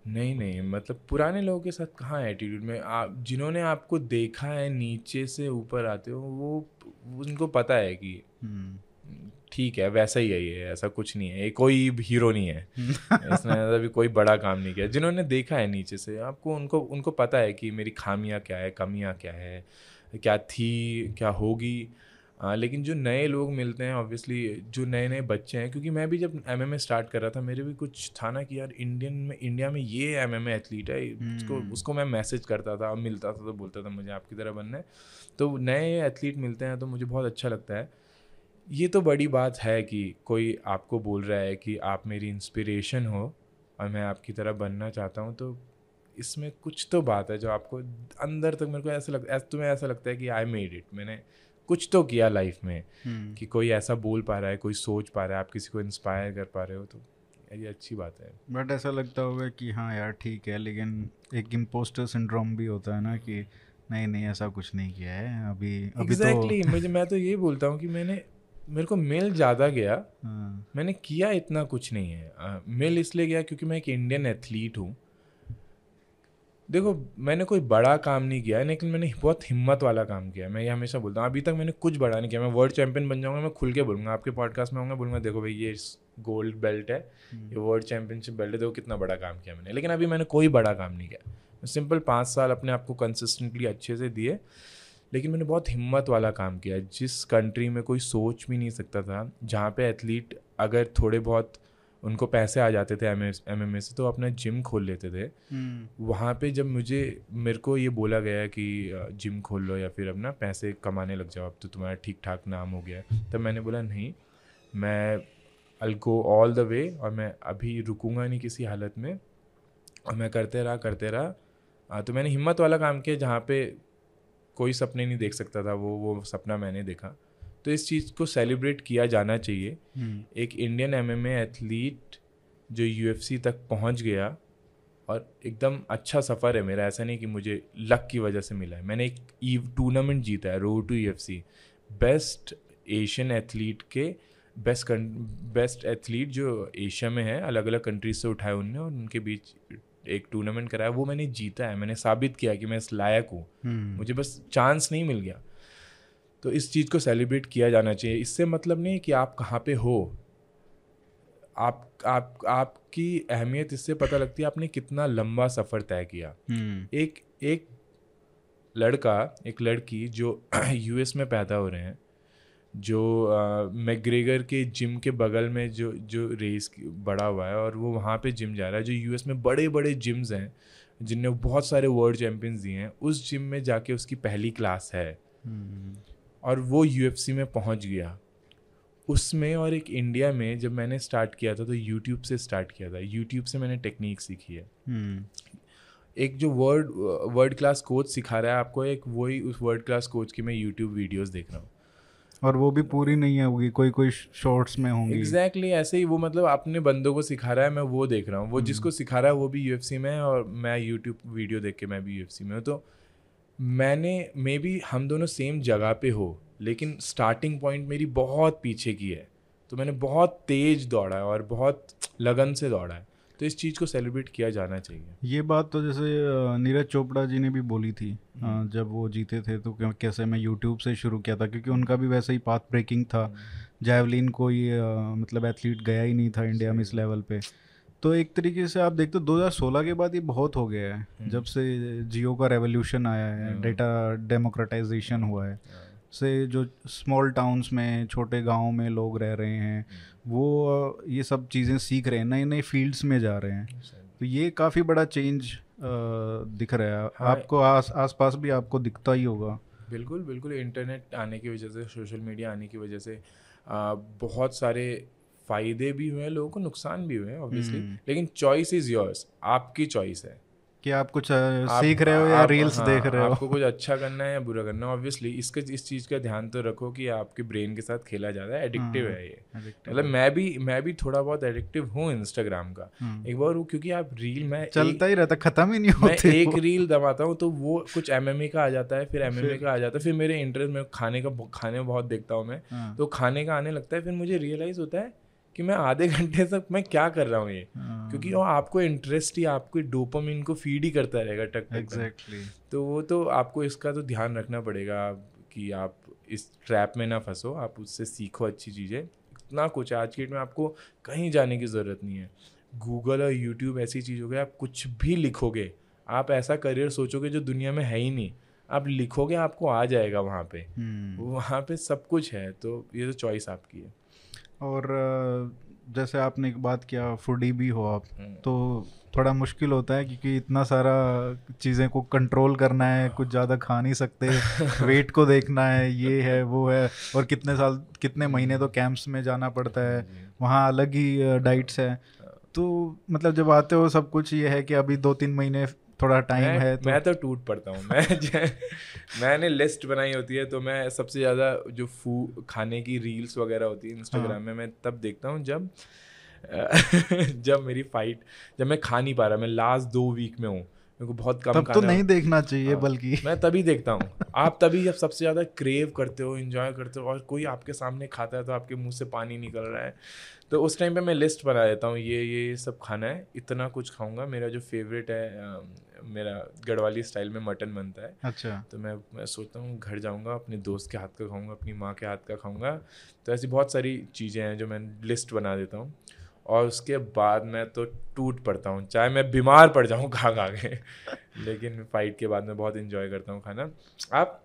नहीं नहीं मतलब पुराने लोगों के साथ कहाँ एटीट्यूड में? आप जिन्होंने आपको देखा है नीचे से ऊपर आते हो वो उनको पता है कि हम्म। ठीक है वैसा ही है ये ऐसा कुछ नहीं है ये कोई हीरो नहीं है। इसने अभी कोई बड़ा काम नहीं किया। जिन्होंने देखा है नीचे से आपको उनको उनको पता है कि मेरी खामियाँ क्या है कमियाँ क्या है क्या थी क्या होगी। आ, लेकिन जो नए लोग मिलते हैं ऑब्वियसली जो नए नए बच्चे हैं क्योंकि मैं भी जब एम एम स्टार्ट कर रहा था मेरे भी कुछ था ना कि यार इंडियन में इंडिया में ये एम एम एथलीट है उसको हम्म। उसको मैं मैसेज करता था मिलता था तो बोलता था मुझे आपकी तरह बनना है तो नए एथलीट मिलते हैं तो मुझे बहुत अच्छा लगता है ये तो बड़ी बात है कि कोई आपको बोल रहा है कि आप मेरी इंस्पिरेशन हो और मैं आपकी तरह बनना चाहता हूँ तो इसमें कुछ तो बात है जो आपको अंदर तक मेरे को ऐसा लगता है तुम्हें ऐसा लगता है कि आई मेड इट मैंने कुछ तो किया लाइफ में हम्म। कि कोई ऐसा बोल पा रहा है कोई सोच पा रहा है आप किसी को इंस्पायर कर पा रहे हो तो ये अच्छी बात है बट ऐसा लगता होगा कि हाँ यार ठीक है लेकिन एक इम्पोस्टर सिंड्रोम भी होता है ना कि नहीं नहीं ऐसा कुछ नहीं किया है अभी अभी exactly, तो मुझे मैं तो ये बोलता हूँ कि मैंने मेरे को मिल ज़्यादा गया हाँ. मैंने किया इतना कुछ नहीं है मिल इसलिए गया क्योंकि मैं एक इंडियन एथलीट हूँ देखो मैंने कोई बड़ा काम नहीं किया है लेकिन मैंने बहुत हिम्मत वाला काम किया। मैं ये हमेशा बोलता हूँ अभी तक मैंने कुछ बड़ा नहीं किया। मैं वर्ल्ड चैंपियन बन जाऊँगा मैं खुल के बोलूँगा। आपके पॉडकास्ट में आऊँगा बोलूँगा देखो भाई ये गोल्ड बेल्ट है हम्म। ये वर्ल्ड चैंपियनशिप बेल्ट है देखो कितना बड़ा काम किया मैंने। लेकिन अभी मैंने कोई बड़ा काम नहीं किया। मैं सिंपल पाँच साल अपने आप को कंसिस्टेंटली अच्छे से दिए लेकिन मैंने बहुत हिम्मत वाला काम किया। जिस कंट्री में कोई सोच भी नहीं सकता था जहाँ पे एथलीट अगर थोड़े बहुत उनको पैसे आ जाते थे एम एम से तो अपना जिम खोल लेते थे। हम्म। वहाँ पे जब मुझे मेरे को ये बोला गया कि जिम खोल लो या फिर अपना पैसे कमाने लग जाओ अब तो तुम्हारा ठीक ठाक नाम हो गया तब मैंने बोला नहीं मैं अल गो ऑल द वे और मैं अभी रुकूँगा नहीं किसी हालत में और मैं करते रहा करते रहा। तो मैंने हिम्मत वाला काम किया जहाँ पे कोई सपने नहीं देख सकता था वो वो सपना मैंने देखा। तो इस चीज़ को सेलिब्रेट किया जाना चाहिए। हम्म। एक इंडियन एमएमए एथलीट जो यूएफसी तक पहुँच गया और एकदम अच्छा सफ़र है मेरा ऐसा नहीं कि मुझे लक की वजह से मिला है। मैंने एक ईव टूर्नामेंट जीता है road to UFC best Asian athlete के बेस्ट बेस्ट एथलीट जो एशिया में है अलग अलग कंट्रीज़ से उठाए उनने और उनके बीच एक टूर्नामेंट कराया वो मैंने जीता है। मैंने साबित किया कि मैं इस लायक हूँ। हम्म। मुझे बस चांस नहीं मिल गया। तो इस चीज़ को सेलिब्रेट किया जाना चाहिए इससे मतलब नहीं कि आप कहाँ पे हो आप आप आपकी अहमियत इससे पता लगती है आपने कितना लंबा सफ़र तय किया हम्म। एक एक लड़का एक लड़की जो यूएस में पैदा हो रहे हैं जो मैग्रेगर के जिम के बगल में जो जो रेस बड़ा हुआ है और वो वहाँ पे जिम जा रहा है जो यूएस में बड़े बड़े जिम्स हैं जिनने बहुत सारे वर्ल्ड चैम्पियंस दिए हैं उस जिम में जाके उसकी पहली क्लास है हम्म। और वो यूएफसी में पहुँच गया। उसमें और एक इंडिया में जब मैंने स्टार्ट किया था तो यूट्यूब से स्टार्ट किया था। यूट्यूब से मैंने टेक्निक सीखी है। हम्म। एक जो वर्ड वर्ल्ड क्लास कोच सिखा रहा है आपको एक वही उस वर्ल्ड क्लास कोच की मैं यूट्यूब वीडियोस देख रहा हूँ। और वो भी पूरी नहीं होगी कोई कोई शॉर्ट्स में होंगी। एग्जैक्टली exactly, ऐसे ही वो मतलब अपने बंदों को सिखा रहा है मैं वो देख रहा हूँ। वो हम्म। जिसको सिखा रहा है वो भी यूएफसी में है और मैं यूट्यूब वीडियो देख के मैं भी यूएफसी में हूँ। तो मैंने मे बी हम दोनों सेम जगह पे हो लेकिन स्टार्टिंग पॉइंट मेरी बहुत पीछे की है। तो मैंने बहुत तेज दौड़ा है और बहुत लगन से दौड़ा है। तो इस चीज़ को सेलिब्रेट किया जाना चाहिए। ये बात तो जैसे नीरज चोपड़ा जी ने भी बोली थी हम्म। जब वो जीते थे तो कैसे मैं यूट्यूब से शुरू किया था क्योंकि उनका भी वैसे ही पाथ ब्रेकिंग था। जैवलिन हम्म। कोई मतलब एथलीट गया ही नहीं था इंडिया में इस लेवल पे। तो एक तरीके से आप देखते हो 2016 के बाद ये बहुत हो गया है। हम्म। जब से जियो का रेवोल्यूशन आया है डेटा डेमोक्रेटाइजेशन हुआ है से जो स्मॉल टाउन्स में छोटे गाँव में लोग रह रहे हैं वो ये सब चीज़ें सीख रहे हैं नए नए फील्ड्स में जा रहे हैं। तो ये काफ़ी बड़ा चेंज दिख रहा है। हाँ, आपको आस आस पास भी आपको दिखता ही होगा। बिल्कुल बिल्कुल इंटरनेट आने की वजह से सोशल मीडिया आने की वजह से आ, बहुत सारे फ़ायदे भी हुए हैं लोगों को नुकसान भी हुए हैं ऑब्वियसली हम्म। लेकिन चॉइस इज़ योर्स आपकी चॉइस है। कि आप कुछ आप, सीख रहे हो या आप, रील्स हाँ, देख रहे हो? आपको कुछ अच्छा करना है या बुरा करना है ऑब्वियसली इसके इस चीज़ का ध्यान तो रखो कि आपके ब्रेन के साथ खेला जाता है एडिक्टिव हाँ, है ये। मतलब मैं भी मैं भी थोड़ा बहुत एडिक्टिव हूँ इंस्टाग्राम का। हाँ। एक बार क्योंकि आप रील मैं चलता ही रहता खत्म ही नहीं होता एक रील दबाता हूँ तो वो कुछ एमएमए का आ जाता है फिर एम का आ जाता है फिर मेरे इंटरेस्ट में खाने का खाने में बहुत देखता हूँ मैं। हाँ। तो खाने का आने लगता है फिर मुझे रियलाइज़ होता है कि मैं आधे घंटे तक मैं क्या कर रहा हूँ ये? हाँ। क्योंकि वो आपको इंटरेस्ट ही आपको डोपामिन को फ़ीड ही करता रहेगा टक टक एग्जैक्टली तो वो तो आपको इसका तो ध्यान रखना पड़ेगा कि आप इस ट्रैप में ना फंसो आप उससे सीखो अच्छी चीज़ें। इतना कुछ आज की डेट में आपको कहीं जाने की ज़रूरत नहीं है। गूगल और यूट्यूब ऐसी चीज़ हो गई आप कुछ भी लिखोगे आप ऐसा करियर सोचोगे जो दुनिया में है ही नहीं। आप लिखोगे आपको आ जाएगा वहाँ पे। हम्म। वहाँ पे सब कुछ है तो ये तो चॉइस आपकी है। और जैसे आपने एक बात किया फूडी भी हो आप हम्म। तो थोड़ा मुश्किल होता है क्योंकि इतना सारा चीज़ें को कंट्रोल करना है कुछ ज़्यादा खा नहीं सकते वेट को देखना है ये है वो है और कितने साल कितने महीने तो कैंप्स में जाना पड़ता है वहाँ अलग ही डाइट्स है। तो मतलब जब आते हो सब कुछ ये है कि अभी दो तीन महीने थोड़ा टाइम है तो मैं तो टूट पड़ता हूँ मैं मैंने लिस्ट बनाई होती है तो मैं सबसे ज़्यादा जो फू खाने की रील्स वगैरह होती है इंस्टाग्राम हाँ। में मैं तब देखता हूँ जब जब मेरी फाइट जब मैं खा नहीं पा रहा मैं लास्ट दो वीक में हूँ मेरे को बहुत कम तब तो नहीं देखना चाहिए हाँ, बल्कि। मैं तभी देखता हूँ। आप तभी जब सबसे ज़्यादा क्रेव करते हो इंजॉय करते हो और कोई आपके सामने खाता है तो आपके मुँह से पानी निकल रहा है तो उस टाइम पे मैं लिस्ट बना देता हूँ ये ये सब खाना है इतना कुछ खाऊँगा। मेरा जो फेवरेट है मेरा गढ़वाली स्टाइल में मटन बनता है। अच्छा। तो मैं मैं सोचता हूँ घर जाऊँगा अपने दोस्त के हाथ का खाऊँगा अपनी माँ के हाथ का खाऊँगा। तो ऐसी बहुत सारी चीज़ें हैं जो मैं लिस्ट बना देता हूँ। और उसके बाद मैं तो टूट पड़ता हूँ। चाहे मैं बीमार पड़ जाऊँ खा खा के लेकिन फाइट के बाद मैं बहुत इन्जॉय करता हूँ खाना। आप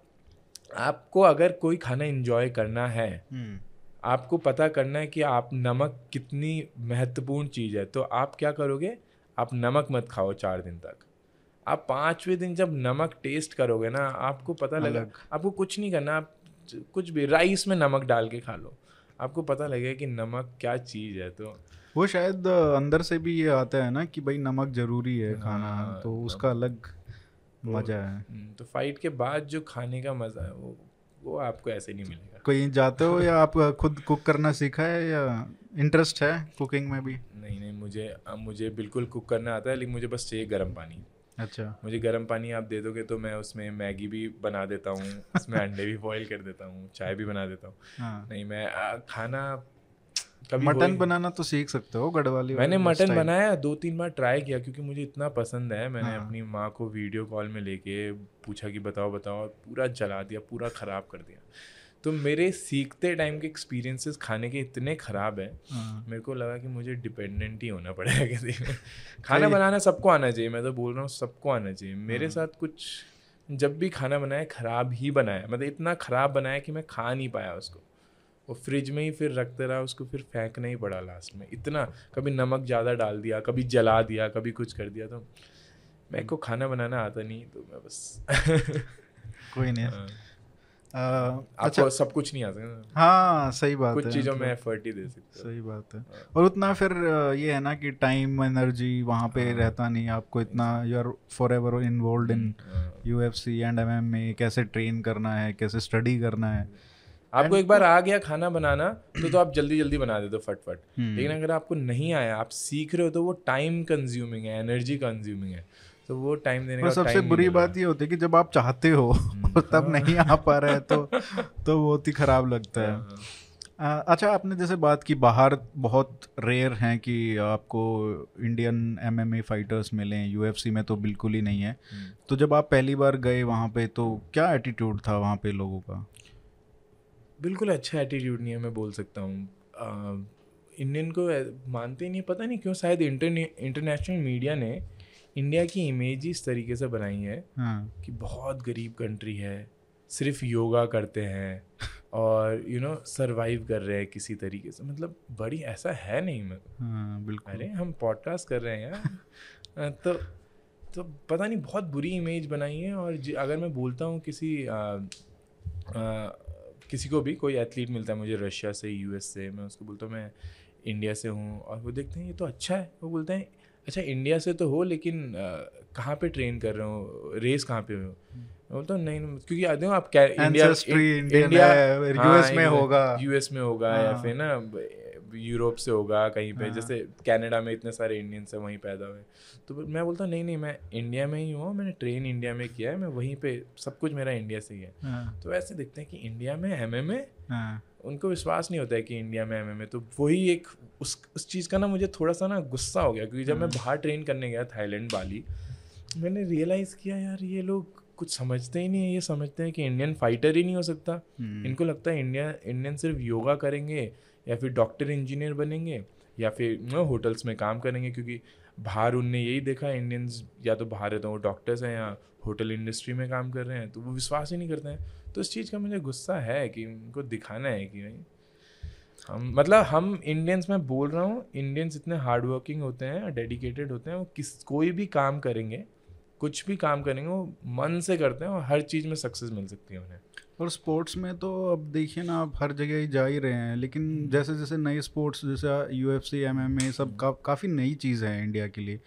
आपको अगर कोई खाना इन्जॉय करना है हम्म, आपको पता करना है कि आप नमक कितनी महत्वपूर्ण चीज़ है तो आप क्या करोगे? आप नमक मत खाओ चार दिन तक। आप पाँचवें दिन जब नमक टेस्ट करोगे ना आपको पता लगा आपको कुछ नहीं करना आप कुछ भी राइस में नमक डाल के खा लो। आपको पता लगेगा कि नमक क्या चीज़ है तो वो शायद अंदर से भी ये आता है ना कि भाई नमक ज़रूरी है खाना हाँ, तो उसका अलग मज़ा है। हम्म, तो फाइट के बाद जो खाने का मज़ा है वो वो आपको ऐसे नहीं मिलेगा। कहीं जाते हो या आप खुद कुक करना सीखा है या इंटरेस्ट है कुकिंग में भी? नहीं नहीं मुझे मुझे बिल्कुल कुक करना आता है लेकिन मुझे बस चाहिए गर्म पानी। अच्छा। मुझे गर्म पानी आप दे दोगे तो मैं उसमें मैगी भी बना देता हूँ उसमें अंडे भी बॉईल कर देता हूँ चाय भी बना देता हूँ। हाँ। नहीं मैं खाना कभी मटन बनाना तो सीख सकते हो गढ़वाली मैंने मटन बनाया दो तीन बार ट्राई किया क्योंकि मुझे इतना पसंद है। मैंने हाँ। अपनी माँ को वीडियो कॉल में लेके पूछा कि बताओ बताओ और पूरा जला दिया पूरा ख़राब कर दिया। तो मेरे सीखते टाइम के एक्सपीरियंसेस खाने के इतने ख़राब हैं हाँ, मेरे को लगा कि मुझे डिपेंडेंट ही होना पड़ेगा किसी में। खाना बनाना सबको आना चाहिए मैं तो बोल रहा हूँ सबको आना चाहिए। मेरे हाँ। साथ कुछ जब भी खाना बनाया ख़राब ही बनाया। मतलब इतना ख़राब बनाया कि मैं खा नहीं पाया उसको। वो फ्रिज में ही फिर रखते रहा उसको फिर फेंकना ही पड़ा लास्ट में इतना कभी नमक ज़्यादा डाल दिया कभी जला दिया कभी कुछ कर दिया तो मेरे को खाना बनाना आता नहीं तो मैं बस कोई नहीं हाँ। आपको अच्छा सब कुछ नहीं आता हाँ सही बात कुछ है चीज़ों में मतलब एफर्ट ही दे सकते सही बात है हाँ। और उतना फिर ये है ना कि टाइम एनर्जी वहाँ पे हाँ। रहता नहीं आपको इतना you are forever involve in. U F C and M M में कैसे ट्रेन करना है कैसे स्टडी करना है आपको एक बार आ गया खाना बनाना तो तो आप जल्दी जल्दी बना देते हो फटफट। हम्म। लेकिन अगर आपको नहीं आया आप सीख रहे हो तो वो टाइम कंज्यूमिंग है एनर्जी कंज्यूमिंग है। तो वो टाइम देने का सबसे बुरी बात ये होती है कि जब आप चाहते हो और तब नहीं आ पा रहे तो तो बहुत ही खराब लगता है। हाँ, अच्छा आपने जैसे बात की बाहर बहुत रेयर हैं कि आपको इंडियन एमएमए फाइटर्स मिलें यूएफसी में तो बिल्कुल ही नहीं है। हम्म। तो जब आप पहली बार गए वहाँ पे तो क्या एटीट्यूड था वहाँ पे लोगों का? बिल्कुल अच्छा एटीट्यूड नहीं है मैं बोल सकता हूँ। इंडियन को मानते ही नहीं पता नहीं क्यों शायद इंटरने इंटरनेशनल मीडिया ने इंडिया की इमेज ही इस तरीके से बनाई है हाँ। कि बहुत गरीब कंट्री है सिर्फ़ योगा करते हैं और यू नो सरवाइव कर रहे हैं किसी तरीके से। मतलब बड़ी ऐसा है नहीं मैं हाँ बिल्कुल। अरे हम पॉडकास्ट कर रहे हैं यार। तो तो पता नहीं बहुत बुरी इमेज बनाई है और अगर मैं बोलता हूँ किसी आ, आ, किसी को भी कोई एथलीट मिलता है मुझे रशिया से यूएस से मैं उसको बोलता हूँ मैं इंडिया से हूँ और वो देखते हैं ये तो अच्छा है वो बोलते हैं अच्छा इंडिया से तो हो लेकिन कहाँ पे ट्रेन कर रहे हो रेस कहाँ पे हो मैं बोलता हूँ नहीं क्योंकि आते हो आप क्या इंडिया यूएस Indian में होगा। यूएस में होगा या हाँ। फिर ना यूरोप से होगा कहीं पे हाँ। जैसे कनाडा में इतने सारे इंडियंस हैं वहीं पैदा हुए। तो मैं बोलता नहीं नहीं मैं इंडिया में ही हूँ मैंने ट्रेन इंडिया में किया है मैं वहीं पे सब कुछ मेरा इंडिया से ही है। हाँ। तो ऐसे देखते हैं कि इंडिया में एम एम हाँ। उनको विश्वास नहीं होता है कि इंडिया में एमएमए तो वही एक उस उस चीज़ का ना मुझे थोड़ा सा ना गुस्सा हो गया क्योंकि जब मैं हाँ। बाहर ट्रेन करने गया थाईलैंड बाली मैंने रियलाइज़ किया यार ये लोग कुछ समझते ही नहीं है ये समझते हैं कि इंडियन फाइटर ही नहीं हो सकता। हम्म, इनको लगता है इंडिया इंडियन सिर्फ़ योगा करेंगे या फिर डॉक्टर इंजीनियर बनेंगे, या फिर, नो, होटल्स में काम करेंगे, क्योंकि बाहर उनने यही देखा इंडियंस या तो बाहर है तो वो डॉक्टर्स हैं या होटल इंडस्ट्री में काम कर रहे हैं तो वो विश्वास ही नहीं करते हैं। तो इस चीज़ का मुझे गुस्सा है कि उनको दिखाना है कि भाई हम मतलब हम इंडियंस, में बोल रहा हूँ, इंडियंस इतने हार्ड वर्किंग होते हैं डेडिकेटेड होते हैं, वो किस, कोई भी काम करेंगे, कुछ भी काम करेंगे, वो मन से करते हैं और हर चीज़ में सक्सेस मिल सकती है उन्हें। और स्पोर्ट्स में तो अब देखिए ना आप हर जगह ही जा ही रहे हैं लेकिन जैसे जैसे नए स्पोर्ट्स जैसे U F C M M A सब का, काफ़ी नई चीज़ है इंडिया के लिए।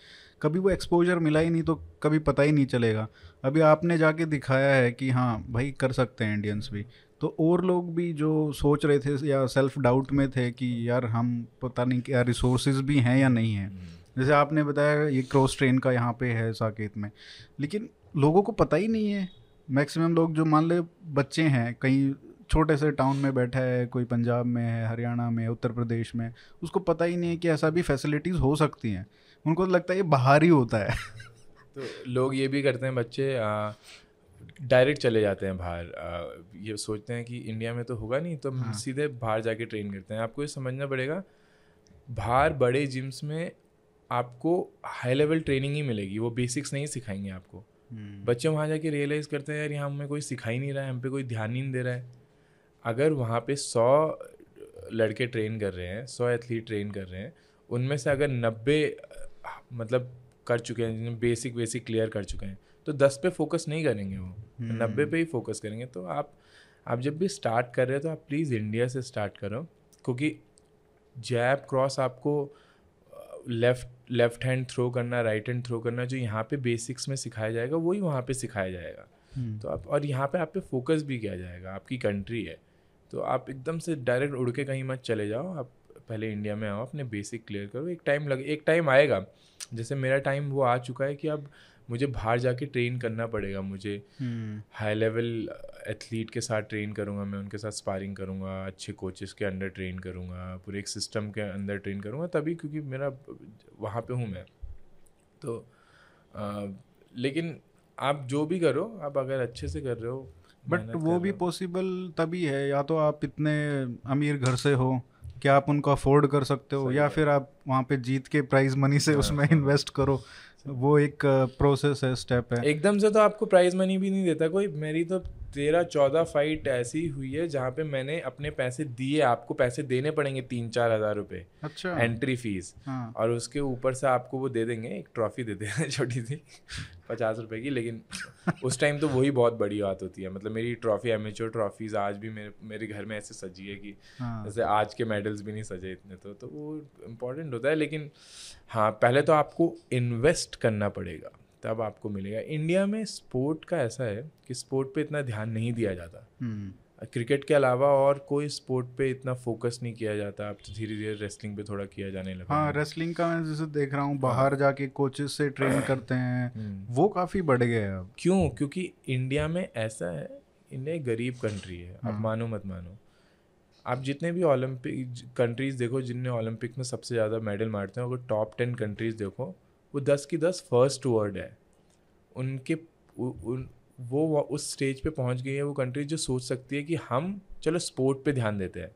कभी वो एक्सपोजर मिला ही नहीं तो कभी पता ही नहीं चलेगा। अभी आपने जाके दिखाया है कि हाँ भाई कर सकते हैं इंडियंस भी। तो और लोग भी जो सोच रहे थे या सेल्फ डाउट में थे कि यार हम पता नहीं क्या रिसोर्सेज भी हैं या नहीं हैं। हम्म। जैसे आपने बताया ये क्रॉस ट्रेन का यहाँ पे है साकेत में। लेकिन लोगों को पता ही नहीं है मैक्सिमम लोग जो मान ले बच्चे हैं कहीं छोटे से टाउन में बैठा है कोई पंजाब में है हरियाणा में उत्तर प्रदेश में उसको पता ही नहीं है कि ऐसा भी फैसिलिटीज़ हो सकती हैं उनको तो लगता है ये बाहर ही होता है तो लोग ये भी करते हैं बच्चे डायरेक्ट चले जाते हैं बाहर ये सोचते हैं कि इंडिया में तो होगा नहीं तो हाँ. सीधे बाहर जाके ट्रेन करते हैं आपको ये समझना पड़ेगा बाहर बड़े जिम्स में आपको हाई लेवल ट्रेनिंग ही मिलेगी वो बेसिक्स नहीं सिखाएँगे आपको। बच्चे वहाँ जाके रियलाइज़ करते हैं यार यहाँ हमें कोई सिखा ही नहीं रहा है हम पे कोई ध्यान ही नहीं दे रहा है। अगर वहाँ पे सौ लड़के ट्रेन कर रहे हैं सौ एथलीट ट्रेन कर रहे हैं उनमें से अगर नब्बे मतलब कर चुके हैं जिन्हें बेसिक बेसिक क्लियर कर चुके हैं तो दस पे फोकस नहीं करेंगे वो। हम्म। नब्बे पे ही फोकस करेंगे। तो आप आप जब भी स्टार्ट कर रहे हो तो आप प्लीज़ इंडिया से स्टार्ट करो क्योंकि जैब क्रॉस आपको लेफ़्ट लेफ़्ट हैंड थ्रो करना राइट हैंड थ्रो करना जो यहाँ पे बेसिक्स में सिखाया जाएगा वही वहाँ पे सिखाया जाएगा। हम्म। तो आप और यहाँ पे आप पे फोकस भी किया जाएगा आपकी कंट्री है। तो आप एकदम से डायरेक्ट उड़ के कहीं मत चले जाओ आप पहले इंडिया में आओ अपने बेसिक क्लियर करो। एक टाइम लगे एक टाइम आएगा। जैसे मेरा टाइम वो आ चुका है कि अब मुझे बाहर जाके ट्रेन करना पड़ेगा मुझे। हाई लेवल एथलीट के साथ ट्रेन करूँगा मैं उनके साथ स्पारिंग करूँगा अच्छे कोचेस के अंडर ट्रेन करूँगा पूरे एक सिस्टम के अंदर ट्रेन करूँगा तभी क्योंकि मेरा वहाँ पे हूँ मैं। तो आ, लेकिन आप जो भी करो आप अगर अच्छे से कर रहे हो बट वो भी पॉसिबल तभी है या तो आप इतने अमीर घर से हो क्या आप उनको अफोर्ड कर सकते हो या फिर आप वहाँ पे जीत के प्राइज मनी से हाँ, उसमें इन्वेस्ट हाँ। करो। वो एक प्रोसेस है स्टेप है। एकदम से तो आपको प्राइज मनी भी नहीं देता कोई। मेरी तो तेरह चौदह फाइट ऐसी हुई है जहाँ पे मैंने अपने पैसे दिए आपको पैसे देने पड़ेंगे तीन चार हज़ार रुपए अच्छा एंट्री फ़ीस हाँ। और उसके ऊपर से आपको वो दे देंगे एक ट्रॉफी दे देंगे छोटी सी पचास रुपए की लेकिन उस टाइम तो वही बहुत बड़ी बात होती है मतलब मेरी ट्रॉफी एमेच्योर ट्रॉफीज आज भी मेरे मेरे घर में ऐसे सजी है कि हाँ। जैसे आज के मेडल्स भी नहीं सजे इतने तो तो वो इम्पोर्टेंट होता है लेकिन हाँ पहले तो आपको इन्वेस्ट करना पड़ेगा तब आपको मिलेगा इंडिया में स्पोर्ट का ऐसा है कि स्पोर्ट पे इतना ध्यान नहीं दिया जाता क्रिकेट हम्म। के अलावा और कोई स्पोर्ट पे इतना फोकस नहीं किया जाता अब तो धीरे धीरे रेसलिंग पे थोड़ा किया जाने लगा हाँ रेसलिंग का मैं जैसे देख रहा हूँ बाहर हाँ। जाके कोचेस से ट्रेन करते हैं हम्म। वो काफ़ी बढ़ है अब क्यों क्योंकि इंडिया में ऐसा है इंडिया एक गरीब कंट्री है आप हाँ। मानो मत मानो आप जितने भी ओलंपिक कंट्रीज़ देखो जिनने ओलंपिक में सबसे ज़्यादा मेडल मारते हैं अगर टॉप टेन कंट्रीज़ देखो वो दस की दस फ़र्स्ट वर्ड है। उनके उ, उन वो उस स्टेज पे पहुँच गई है वो कंट्री जो सोच सकती है कि हम चलो स्पोर्ट पे ध्यान देते हैं।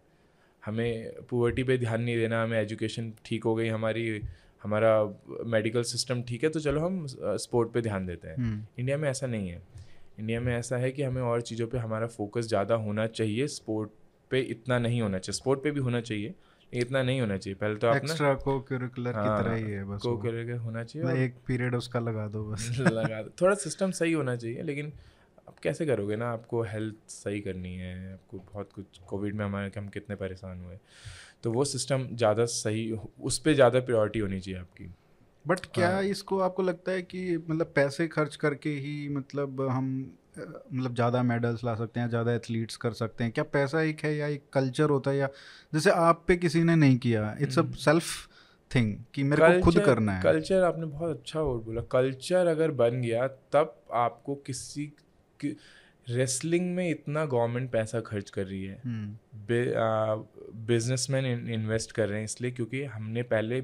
हमें पुअर्टी पे ध्यान नहीं देना हमें एजुकेशन ठीक हो गई हमारी हमारा मेडिकल सिस्टम ठीक है तो चलो हम स्पोर्ट पे ध्यान देते हैं। इंडिया हम्म। में ऐसा नहीं है। इंडिया में ऐसा है कि हमें और चीज़ों पे हमारा फोकस ज़्यादा होना चाहिए स्पोर्ट पे इतना नहीं होना चाहिए स्पोर्ट पे भी होना चाहिए इतना नहीं होना चाहिए। पहले तो आप एक्स्ट्रा को करिकुलर की तरह ही है बस को करिकुलर होना चाहिए एक पीरियड उसका लगा दो बस। लगा दो। थोड़ा सिस्टम सही होना चाहिए लेकिन आप कैसे करोगे ना? आपको हेल्थ सही करनी है आपको बहुत कुछ कोविड में हमारे हम कितने परेशान हुए। तो वो सिस्टम ज़्यादा सही उस पर ज़्यादा प्रायोरिटी होनी चाहिए आपकी। बट क्या हाँ. इसको आपको लगता है कि मतलब पैसे खर्च करके ही मतलब हम मतलब ज़्यादा मेडल्स ला सकते हैं ज़्यादा एथलीट्स कर सकते हैं। क्या पैसा एक है या एक कल्चर होता है या जैसे आप पे किसी ने नहीं किया इट्स अ सेल्फ थिंग कि मेरे culture, को खुद करना है। कल्चर आपने बहुत अच्छा वर्ड बोला। कल्चर अगर बन गया तब आपको किसी कि, रेसलिंग में इतना गवर्नमेंट पैसा खर्च कर रही है। बिजनेसमैन हम्म। इन्वेस्ट कर रहे हैं इसलिए क्योंकि हमने पहले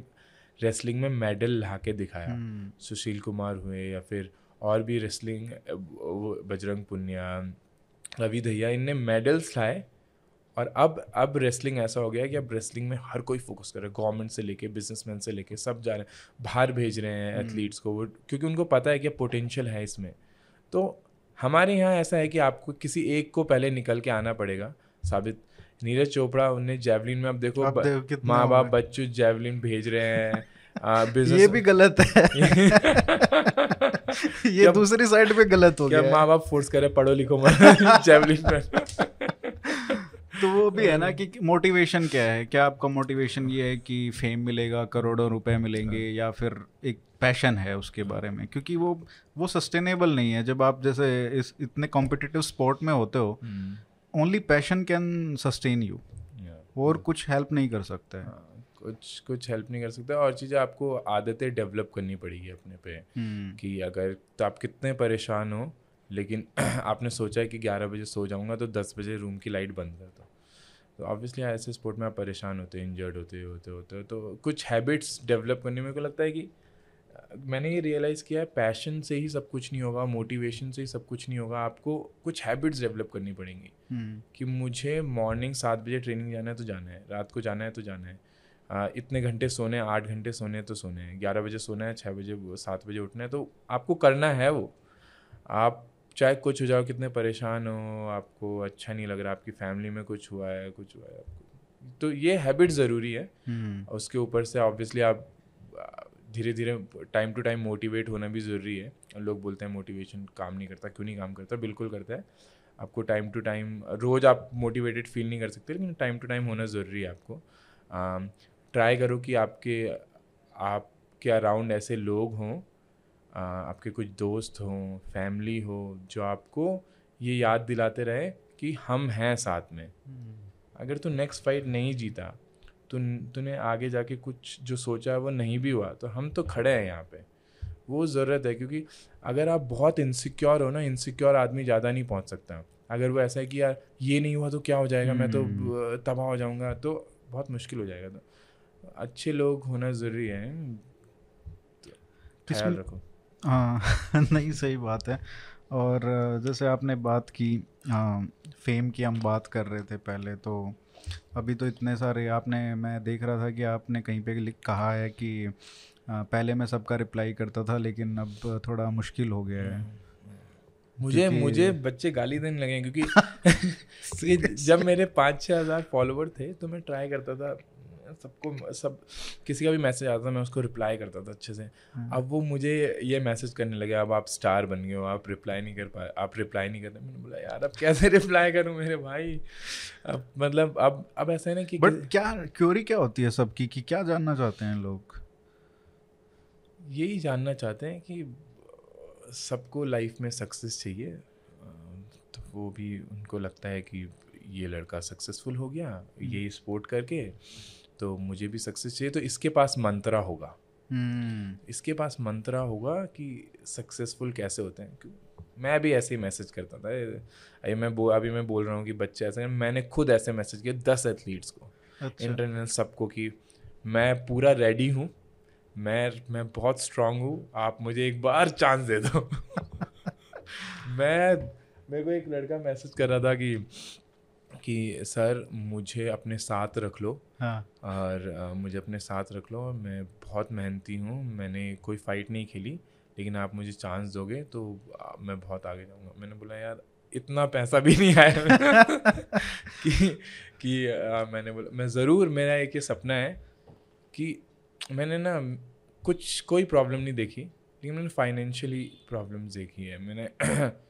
रेसलिंग में मेडल ला के दिखाया। हम्म। सुशील कुमार हुए या फिर और भी रेसलिंग बजरंग पुनिया रवि दहिया इनने मेडल्स लाए। और अब अब रेसलिंग ऐसा हो गया कि अब रेसलिंग में हर कोई फोकस कर रहा है। गवर्नमेंट से लेके बिजनेसमैन से लेके सब जा रहे हैं। बाहर भेज रहे हैं एथलीट्स हम्म। को। वो क्योंकि उनको पता है कि पोटेंशियल है इसमें। तो हमारे यहाँ ऐसा है कि आपको किसी एक को पहले निकल के आना पड़ेगा साबित। नीरज चोपड़ा उन्हें जैवलिन में अब देखो माँ बाप बच्चों जैवलिन भेज रहे हैं। आ, ये भी गलत है। ये दूसरी साइड पे गलत हो गया माँ बाप फोर्स करे पढ़ो लिखो जेवलिन तो वो भी है ना कि मोटिवेशन क्या है? क्या आपका मोटिवेशन ये है कि फेम मिलेगा करोड़ों रुपए मिलेंगे हाँ। या फिर एक पैशन है उसके बारे में? क्योंकि वो वो सस्टेनेबल नहीं है। जब आप जैसे इस इतने कॉम्पिटिटिव स्पोर्ट में होते हो only passion can sustain you और कुछ हेल्प नहीं कर सकता है। हाँ, कुछ कुछ हेल्प नहीं कर सकता और चीज़ें आपको आदतें डेवलप करनी पड़ेगी अपने पे हम्म। कि अगर तो आप कितने परेशान हो लेकिन आपने सोचा है कि ग्यारह बजे सो जाऊँगा तो दस बजे रूम की लाइट बंद कर दो तो ऑब्वियसली ऐसे स्पोर्ट में आप परेशान होते हैं इंजर्ड होते होते होते तो कुछ हैबिट्स डेवलप करने में को लगता है कि मैंने ये रियलाइज़ किया है पैशन से ही सब कुछ नहीं होगा मोटिवेशन से ही सब कुछ नहीं होगा आपको कुछ हैबिट्स डेवलप करनी पड़ेंगी hmm. कि मुझे मॉर्निंग सात बजे ट्रेनिंग जाना है तो जाना है रात को जाना है तो जाना है इतने घंटे सोने आठ घंटे सोने तो सोने हैं। ग्यारह बजे सोना है छः बजे सात बजे उठना है तो आपको करना है वो। आप चाहे कुछ हो जाओ कितने परेशान हो आपको अच्छा नहीं लग रहा आपकी फैमिली में कुछ हुआ है कुछ हुआ है आपको। तो ये हैबिट ज़रूरी है। hmm. उसके ऊपर से ऑब्वियसली आप धीरे धीरे टाइम टू टाइम मोटिवेट होना भी ज़रूरी है। लोग बोलते हैं मोटिवेशन काम नहीं करता क्यों नहीं काम करता? बिल्कुल करता है। आपको टाइम टू टाइम रोज़ आप मोटिवेटेड फील नहीं कर सकते लेकिन टाइम टू टाइम होना ज़रूरी है आपको। ट्राई करो कि आपके आपके अराउंड ऐसे लोग हों आपके कुछ दोस्त हों फैमिली हो जो आपको ये याद दिलाते रहे कि हम हैं साथ में। हम्म। अगर तू नेक्स्ट फाइट नहीं जीता तू तूने आगे जाके कुछ जो सोचा है वो नहीं भी हुआ तो हम तो खड़े हैं यहाँ पे। वो ज़रूरत है क्योंकि अगर आप बहुत इनसिक्योर हो ना इनसिक्योर आदमी ज़्यादा नहीं पहुँच सकता। अगर वो ऐसा है कि यार ये नहीं हुआ तो क्या हो जाएगा? मैं तो हम्म। तबाह हो जाऊँगा तो बहुत मुश्किल हो जाएगा तो। अच्छे लोग होना ज़रूरी है। ख्याल रखो। हाँ नहीं सही बात है। और जैसे आपने बात की हाँ फेम की हम बात कर रहे थे पहले तो अभी तो इतने सारे आपने मैं देख रहा था कि आपने कहीं पे लिख कहा है कि पहले मैं सबका रिप्लाई करता था लेकिन अब थोड़ा मुश्किल हो गया है। मुझे मुझे बच्चे गाली देने लगे क्योंकि जब मेरे पाँच छः हज़ार फॉलोवर थे तो मैं ट्राई करता था सबको सब किसी का भी मैसेज आता था मैं उसको रिप्लाई करता था अच्छे से। हाँ। अब वो मुझे ये मैसेज करने लगे अब आप स्टार बन गए हो आप रिप्लाई नहीं कर पाए आप रिप्लाई नहीं करते। मैंने बोला यार अब कैसे रिप्लाई करूँ मेरे भाई? अब मतलब अब अब ऐसा है ना कि बट क्या क्योरी क्या होती है सबकी कि क्या जानना चाहते हैं लोग? यही जानना चाहते हैं कि सबको लाइफ में सक्सेस चाहिए। तो वो भी उनको लगता है कि ये लड़का सक्सेसफुल हो गया हम्म। ये स्पोर्ट करके तो मुझे भी सक्सेस चाहिए तो इसके पास मंत्रा होगा। hmm. इसके पास मंत्रा होगा कि सक्सेसफुल कैसे होते हैं? मैं भी ऐसे ही मैसेज करता था अभी मैं बो अभी मैं बोल रहा हूँ कि बच्चे ऐसे मैंने खुद ऐसे मैसेज किया दस एथलीट्स को। अच्छा। इंटरनेशनल सबको कि मैं पूरा रेडी हूँ मैं मैं बहुत स्ट्रांग हूँ आप मुझे एक बार चांस दे दो। मैं मेरे को एक लड़का मैसेज कर रहा था कि कि सर मुझे अपने साथ रख लो। हाँ. और आ, मुझे अपने साथ रख लो। मैं बहुत मेहनती हूँ। मैंने कोई फ़ाइट नहीं खेली लेकिन आप मुझे चांस दोगे तो मैं बहुत आगे जाऊँगा। मैंने बोला यार इतना पैसा भी नहीं आया कि। कि आ, मैंने बोला मैं ज़रूर मेरा एक ये सपना है कि मैंने ना कुछ कोई प्रॉब्लम नहीं देखी लेकिन मैंने फाइनेंशियली प्रॉब्लम्स देखी है। मैंने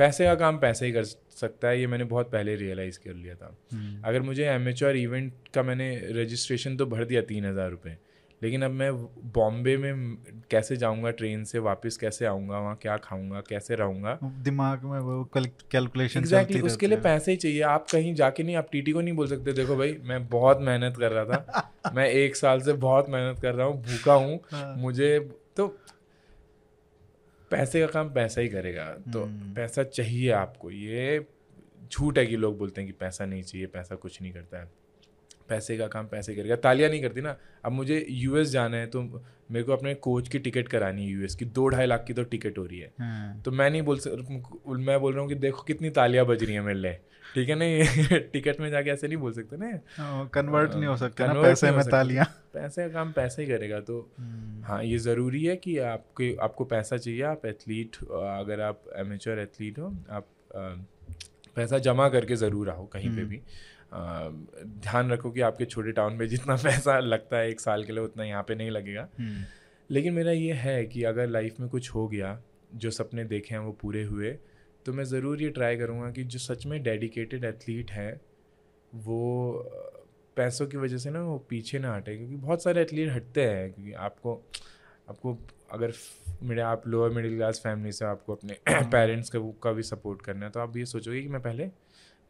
पैसे का काम पैसे ही कर सकता है ये मैंने बहुत पहले रियलाइज़ कर लिया था हम्म। अगर मुझे एमेच्योर इवेंट का मैंने रजिस्ट्रेशन तो भर दिया तीन हज़ार रुपये लेकिन अब मैं बॉम्बे में कैसे जाऊँगा ट्रेन से वापस कैसे आऊँगा वहाँ क्या खाऊँगा कैसे रहूँगा दिमाग में वो कैलकुलेशन एग्जैक्टली उसके लिए पैसे ही चाहिए आप कहीं जाके नहीं आप टीटी को नहीं बोल सकते देखो भाई मैं बहुत मेहनत कर रहा था मैं एक साल से बहुत मेहनत कर रहा हूँ भूखा हूँ हाँ। मुझे तो पैसे का काम पैसा ही करेगा। तो हम्म। पैसा चाहिए आपको। ये झूठ है कि लोग बोलते हैं कि पैसा नहीं चाहिए पैसा कुछ नहीं करता है। पैसे का काम पैसे करेगा। तालियाँ नहीं करती ना। अब मुझे यूएस जाना है तो मेरे को अपने कोच की टिकट करानी है यूएस की। दो ढाई लाख की तो टिकट हो रही है। हाँ। तो मैं नहीं बोल सक मैं बोल रहा हूँ कि देखो कितनी तालियाँ बज रही हैं मेरे लिए। ठीक है ना ये टिकट में जाके ऐसे नहीं बोल सकते ना कन्वर्ट नहीं हो सकता ना पैसे में तालियाँ पैसे का काम पैसे ही करेगा तो हम्म। हाँ ये ज़रूरी है कि आपके आपको पैसा चाहिए आप एथलीट अगर आप एमेचर एथलीट हो आप पैसा जमा करके ज़रूर आओ कहीं पे हम्म। भी ध्यान रखो कि आपके छोटे टाउन में जितना पैसा लगता है एक साल के लिए उतना यहाँ पे नहीं लगेगा हम्म। लेकिन मेरा ये है कि अगर लाइफ में कुछ हो गया जो सपने देखे हैं वो पूरे हुए तो मैं ज़रूर ये ट्राई करूँगा कि जो सच में डेडिकेटेड एथलीट हैं वो पैसों की वजह से ना वो पीछे ना हटे क्योंकि बहुत सारे एथलीट हटते हैं क्योंकि आपको आपको अगर मेरे आप लोअर मिडिल क्लास फैमिली से आपको अपने पेरेंट्स का का भी सपोर्ट करना है तो आप ये सोचोगे कि मैं पहले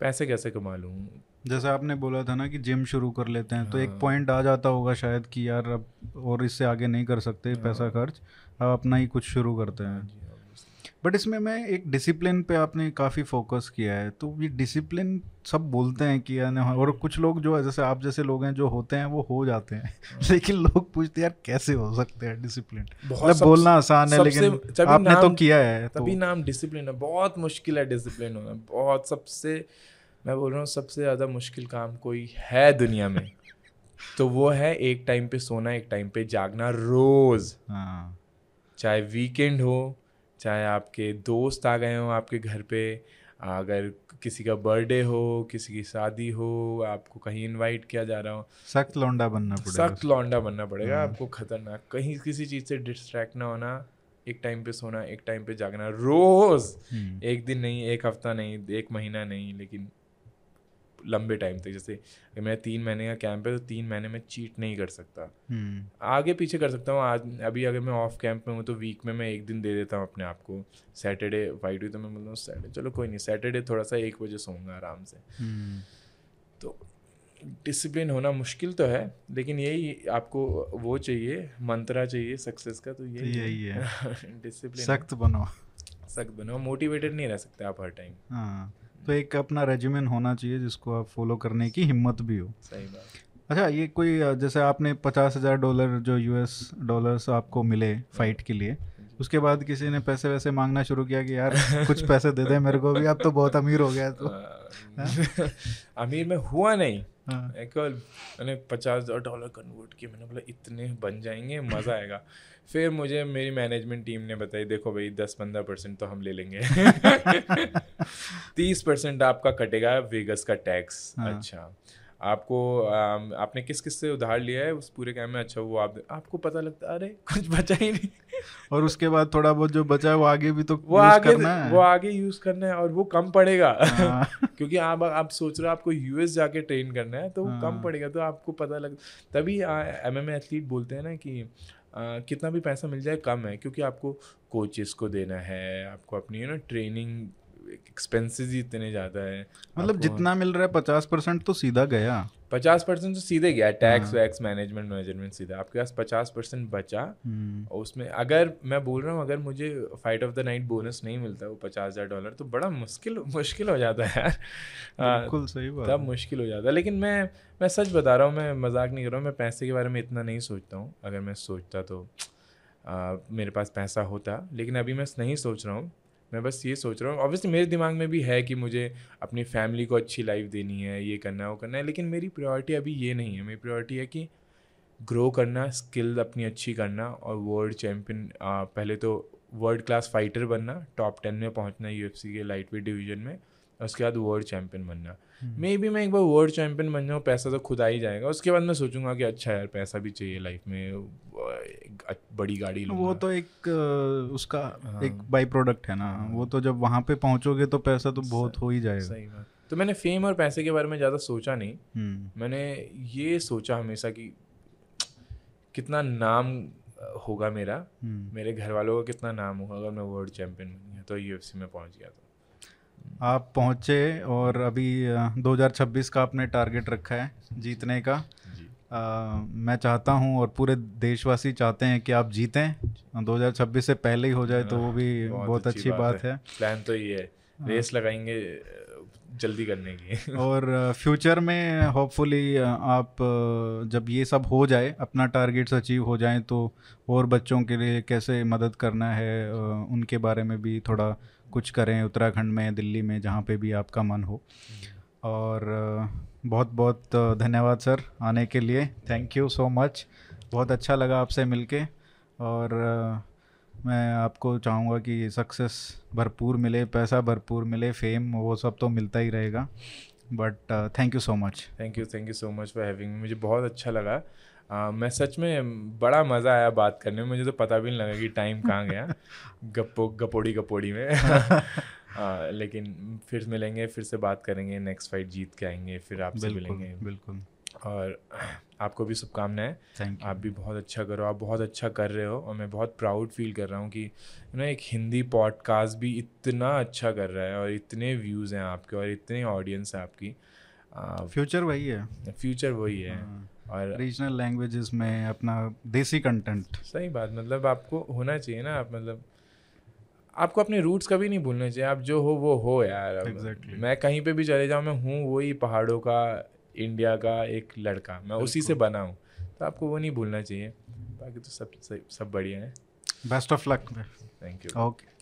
पैसे कैसे कमा लूँ जैसे आपने बोला था ना कि जिम शुरू कर लेते हैं हाँ। तो एक पॉइंट हाँ। आ जाता होगा शायद कि यार अब और इससे आगे नहीं कर सकते हाँ। पैसा खर्च अब अपना ही कुछ शुरू करते हैं बट इसमें मैं एक डिसिप्लिन पे आपने काफ़ी फोकस किया है। तो ये डिसिप्लिन सब बोलते हैं कि यानी और कुछ लोग जो है जैसे आप जैसे लोग हैं जो होते हैं वो हो जाते हैं। लेकिन लोग पूछते हैं यार कैसे हो सकते हैं डिसिप्लिन मतलब बोलना आसान है लेकिन आपने तो किया है तो तभी तो, नाम डिसिप्लिन है। बहुत मुश्किल है डिसिप्लिन होना। बहुत सबसे मैं बोल रहा हूँ सबसे ज़्यादा मुश्किल काम कोई है दुनिया में। तो वो है एक टाइम पे सोना एक टाइम पे जागना रोज़। हाँ। चाहे वीकेंड हो चाहे आपके दोस्त आ गए हों आपके घर पे अगर किसी का बर्थडे हो किसी की शादी हो आपको कहीं इनवाइट किया जा रहा हो सख्त लौंडा बनना पड़ेगा सख्त लौंडा बनना पड़ेगा हाँ। आपको खतरनाक कहीं किसी चीज़ से डिस्ट्रैक्ट ना होना एक टाइम पे सोना एक टाइम पे जागना रोज हम्म। एक दिन नहीं एक हफ़्ता नहीं एक महीना नहीं लेकिन लंबे टाइम तक जैसे मेरा तीन महीने का कैंप है तो तीन महीने में चीट नहीं कर सकता। hmm. आगे पीछे कर सकता हूँ आज अभी अगर मैं ऑफ़ कैंप में हूँ तो वीक में मैं एक दिन दे देता हूँ अपने आप को। सैटरडे वाइट हुई तो मैं बोलता हूँ सैटरडे चलो कोई नहीं सैटरडे थोड़ा सा एक बजे सोऊँगा आराम से। hmm. तो डिसिप्लिन होना मुश्किल तो है लेकिन यही आपको वो चाहिए मंत्रा चाहिए सक्सेस का तो यही यही है। डिसिप्लिन सख्त बनो। सख्त बनो मोटिवेटेड नहीं रह सकते आप हर टाइम हाँ। तो एक अपना रेजिमेंट होना चाहिए जिसको आप फॉलो करने की हिम्मत भी हो। सही बात। अच्छा ये कोई जैसे आपने पचास हज़ार डॉलर जो यूएस डॉलर्स आपको मिले फाइट के लिए उसके बाद किसी ने पैसे वैसे मांगना शुरू किया कि यार कुछ पैसे दे दे मेरे को भी अब तो बहुत अमीर हो गया तो? अमीर में हुआ नहीं। हाँ। एक मैंने पचास हज़ार डॉलर कन्वर्ट किया मैंने बोला इतने बन जाएँगे मज़ा आएगा। फिर मुझे मेरी मैनेजमेंट टीम ने बताई देखो भाई दस पंद्रह परसेंट तो हम ले लेंगे। तीस परसेंट आपका कटेगा वेगस का टैक्स हाँ। अच्छा। आपको आपने किस किस से उधार लिया है? उस पूरे काम में अच्छा वो आप आपको पता लगता अरे कुछ बचा ही नहीं। और उसके बाद थोड़ा बहुत जो बचा है वो आगे भी तो वो आगे करना है। वो आगे यूज़ करना है और वो कम पड़ेगा। हाँ। क्योंकि आप आप सोच रहे हो आपको यूएस जाके ट्रेन करना है तो वो हाँ। कम पड़ेगा तो आपको पता लग तभी एम एम एथलीट बोलते हैं ना कि आ, कितना भी पैसा मिल जाए कम है। क्योंकि आपको कोचेस को देना है आपको अपनी ना ट्रेनिंग एक्सपेंसेस ही इतने ज़्यादा है। मतलब जितना मिल रहा है पचास परसेंट तो सीधा गया। पचास परसेंट तो सीधे गया टैक्स वैक्स मैनेजमेंट मैनेजमेंट सीधा। आपके पास पचास परसेंट बचा हम्म। और उसमें अगर मैं बोल रहा हूँ अगर मुझे fight of the night bonus नहीं मिलता वो पचास हज़ार डॉलर तो बड़ा मुश्किल मुश्किल हो जाता है यार। बिल्कुल सही बात तब मुश्किल हो जाता है। लेकिन मैं मैं सच बता रहा हूँ मैं मज़ाक नहीं कर रहा हूँ मैं पैसे के बारे में इतना नहीं सोचता हूँ। अगर मैं सोचता तो आ, मेरे पास पैसा होता। लेकिन अभी मैं नहीं सोच रहा हूँ मैं बस ये सोच रहा हूँ। ऑब्वियसली मेरे दिमाग में भी है कि मुझे अपनी फैमिली को अच्छी लाइफ देनी है ये करना है वो करना है लेकिन मेरी प्रायोरिटी अभी ये नहीं है। मेरी प्रायोरिटी है कि ग्रो करना स्किल अपनी अच्छी करना और वर्ल्ड चैम्पियन पहले तो वर्ल्ड क्लास फाइटर बनना टॉप टेन में पहुँचना यूएफसी के लाइट वेट डिवीज़न में उसके बाद वर्ल्ड चैम्पियन बनना। मे हम्म। बी मैं एक बार वर्ल्ड चैम्पियन बन जाऊँ पैसा तो खुद आ ही जाएगा। उसके बाद मैं सोचूँगा कि अच्छा यार पैसा भी चाहिए लाइफ में बड़ी गाड़ी वो तो एक उसका हाँ। एक बाई प्रोडक्ट है ना हाँ। वो तो जब वहाँ पे पहुँचोगे तो पैसा तो बहुत हो ही जाएगा सही बात तो मैंने फेम और पैसे के बारे में ज़्यादा सोचा नहीं हम्म। मैंने ये सोचा हमेशा कि कितना नाम होगा मेरा हम्म। मेरे घर वालों का कितना नाम होगा अगर मैं वर्ल्ड चैम्पियन बन गया तो यूएफसी में पहुँच गया तो आप पहुँचे और अभी 2026 का आपने टारगेट रखा है जीतने का मैं चाहता हूँ और पूरे देशवासी चाहते हैं कि आप जीतें। 2026 से पहले ही हो जाए तो वो भी बहुत, बहुत अच्छी, अच्छी बात, बात है। प्लान तो ये है रेस लगाएँगे जल्दी करने की। और फ्यूचर में होपफुली आप जब ये सब हो जाए अपना टारगेट्स अचीव हो जाए तो और बच्चों के लिए कैसे मदद करना है उनके बारे में भी थोड़ा कुछ करें उत्तराखंड में दिल्ली में जहाँ पे भी आपका मन हो। और बहुत बहुत धन्यवाद सर आने के लिए। थैंक यू सो मच बहुत अच्छा लगा आपसे मिलके और मैं आपको चाहूँगा कि सक्सेस भरपूर मिले पैसा भरपूर मिले फेम वो सब तो मिलता ही रहेगा। But thank you so much thank you thank you so much for having मुझे बहुत अच्छा लगा। आ, मैं सच में बड़ा मज़ा आया बात करने में। मुझे तो पता भी नहीं लगा कि टाइम कहाँ गया। गप्पो गपोड़ी गपोड़ी में। आ, लेकिन फिर मिलेंगे फिर से बात करेंगे नेक्स्ट फाइट जीत के आएँगे फिर आपसे मिलेंगे। बिल्कुल। और आपको भी शुभकामनाएँ। आप भी बहुत अच्छा करो आप बहुत अच्छा कर रहे हो और मैं बहुत प्राउड फील कर रहा हूँ कि यू नो एक हिंदी पॉडकास्ट भी इतना अच्छा कर रहा है और इतने व्यूज़ हैं आपके और इतने ऑडियंस है आपकी। फ्यूचर वही है। फ्यूचर वही है। हाँ। और रीजनल लैंग्वेजेस में अपना देसी कंटेंट सही बात मतलब आपको होना चाहिए ना आप मतलब आपको अपने रूट्स कभी नहीं भूलने चाहिए। आप जो हो वो हो यार। exactly. मैं कहीं पे भी चले जाऊँ मैं हूँ वही पहाड़ों का इंडिया का एक लड़का। मैं उसी से बना हूँ। तो आपको वो नहीं भूलना चाहिए। बाकी तो सब सब बढ़िया है। Best of luck thank you okay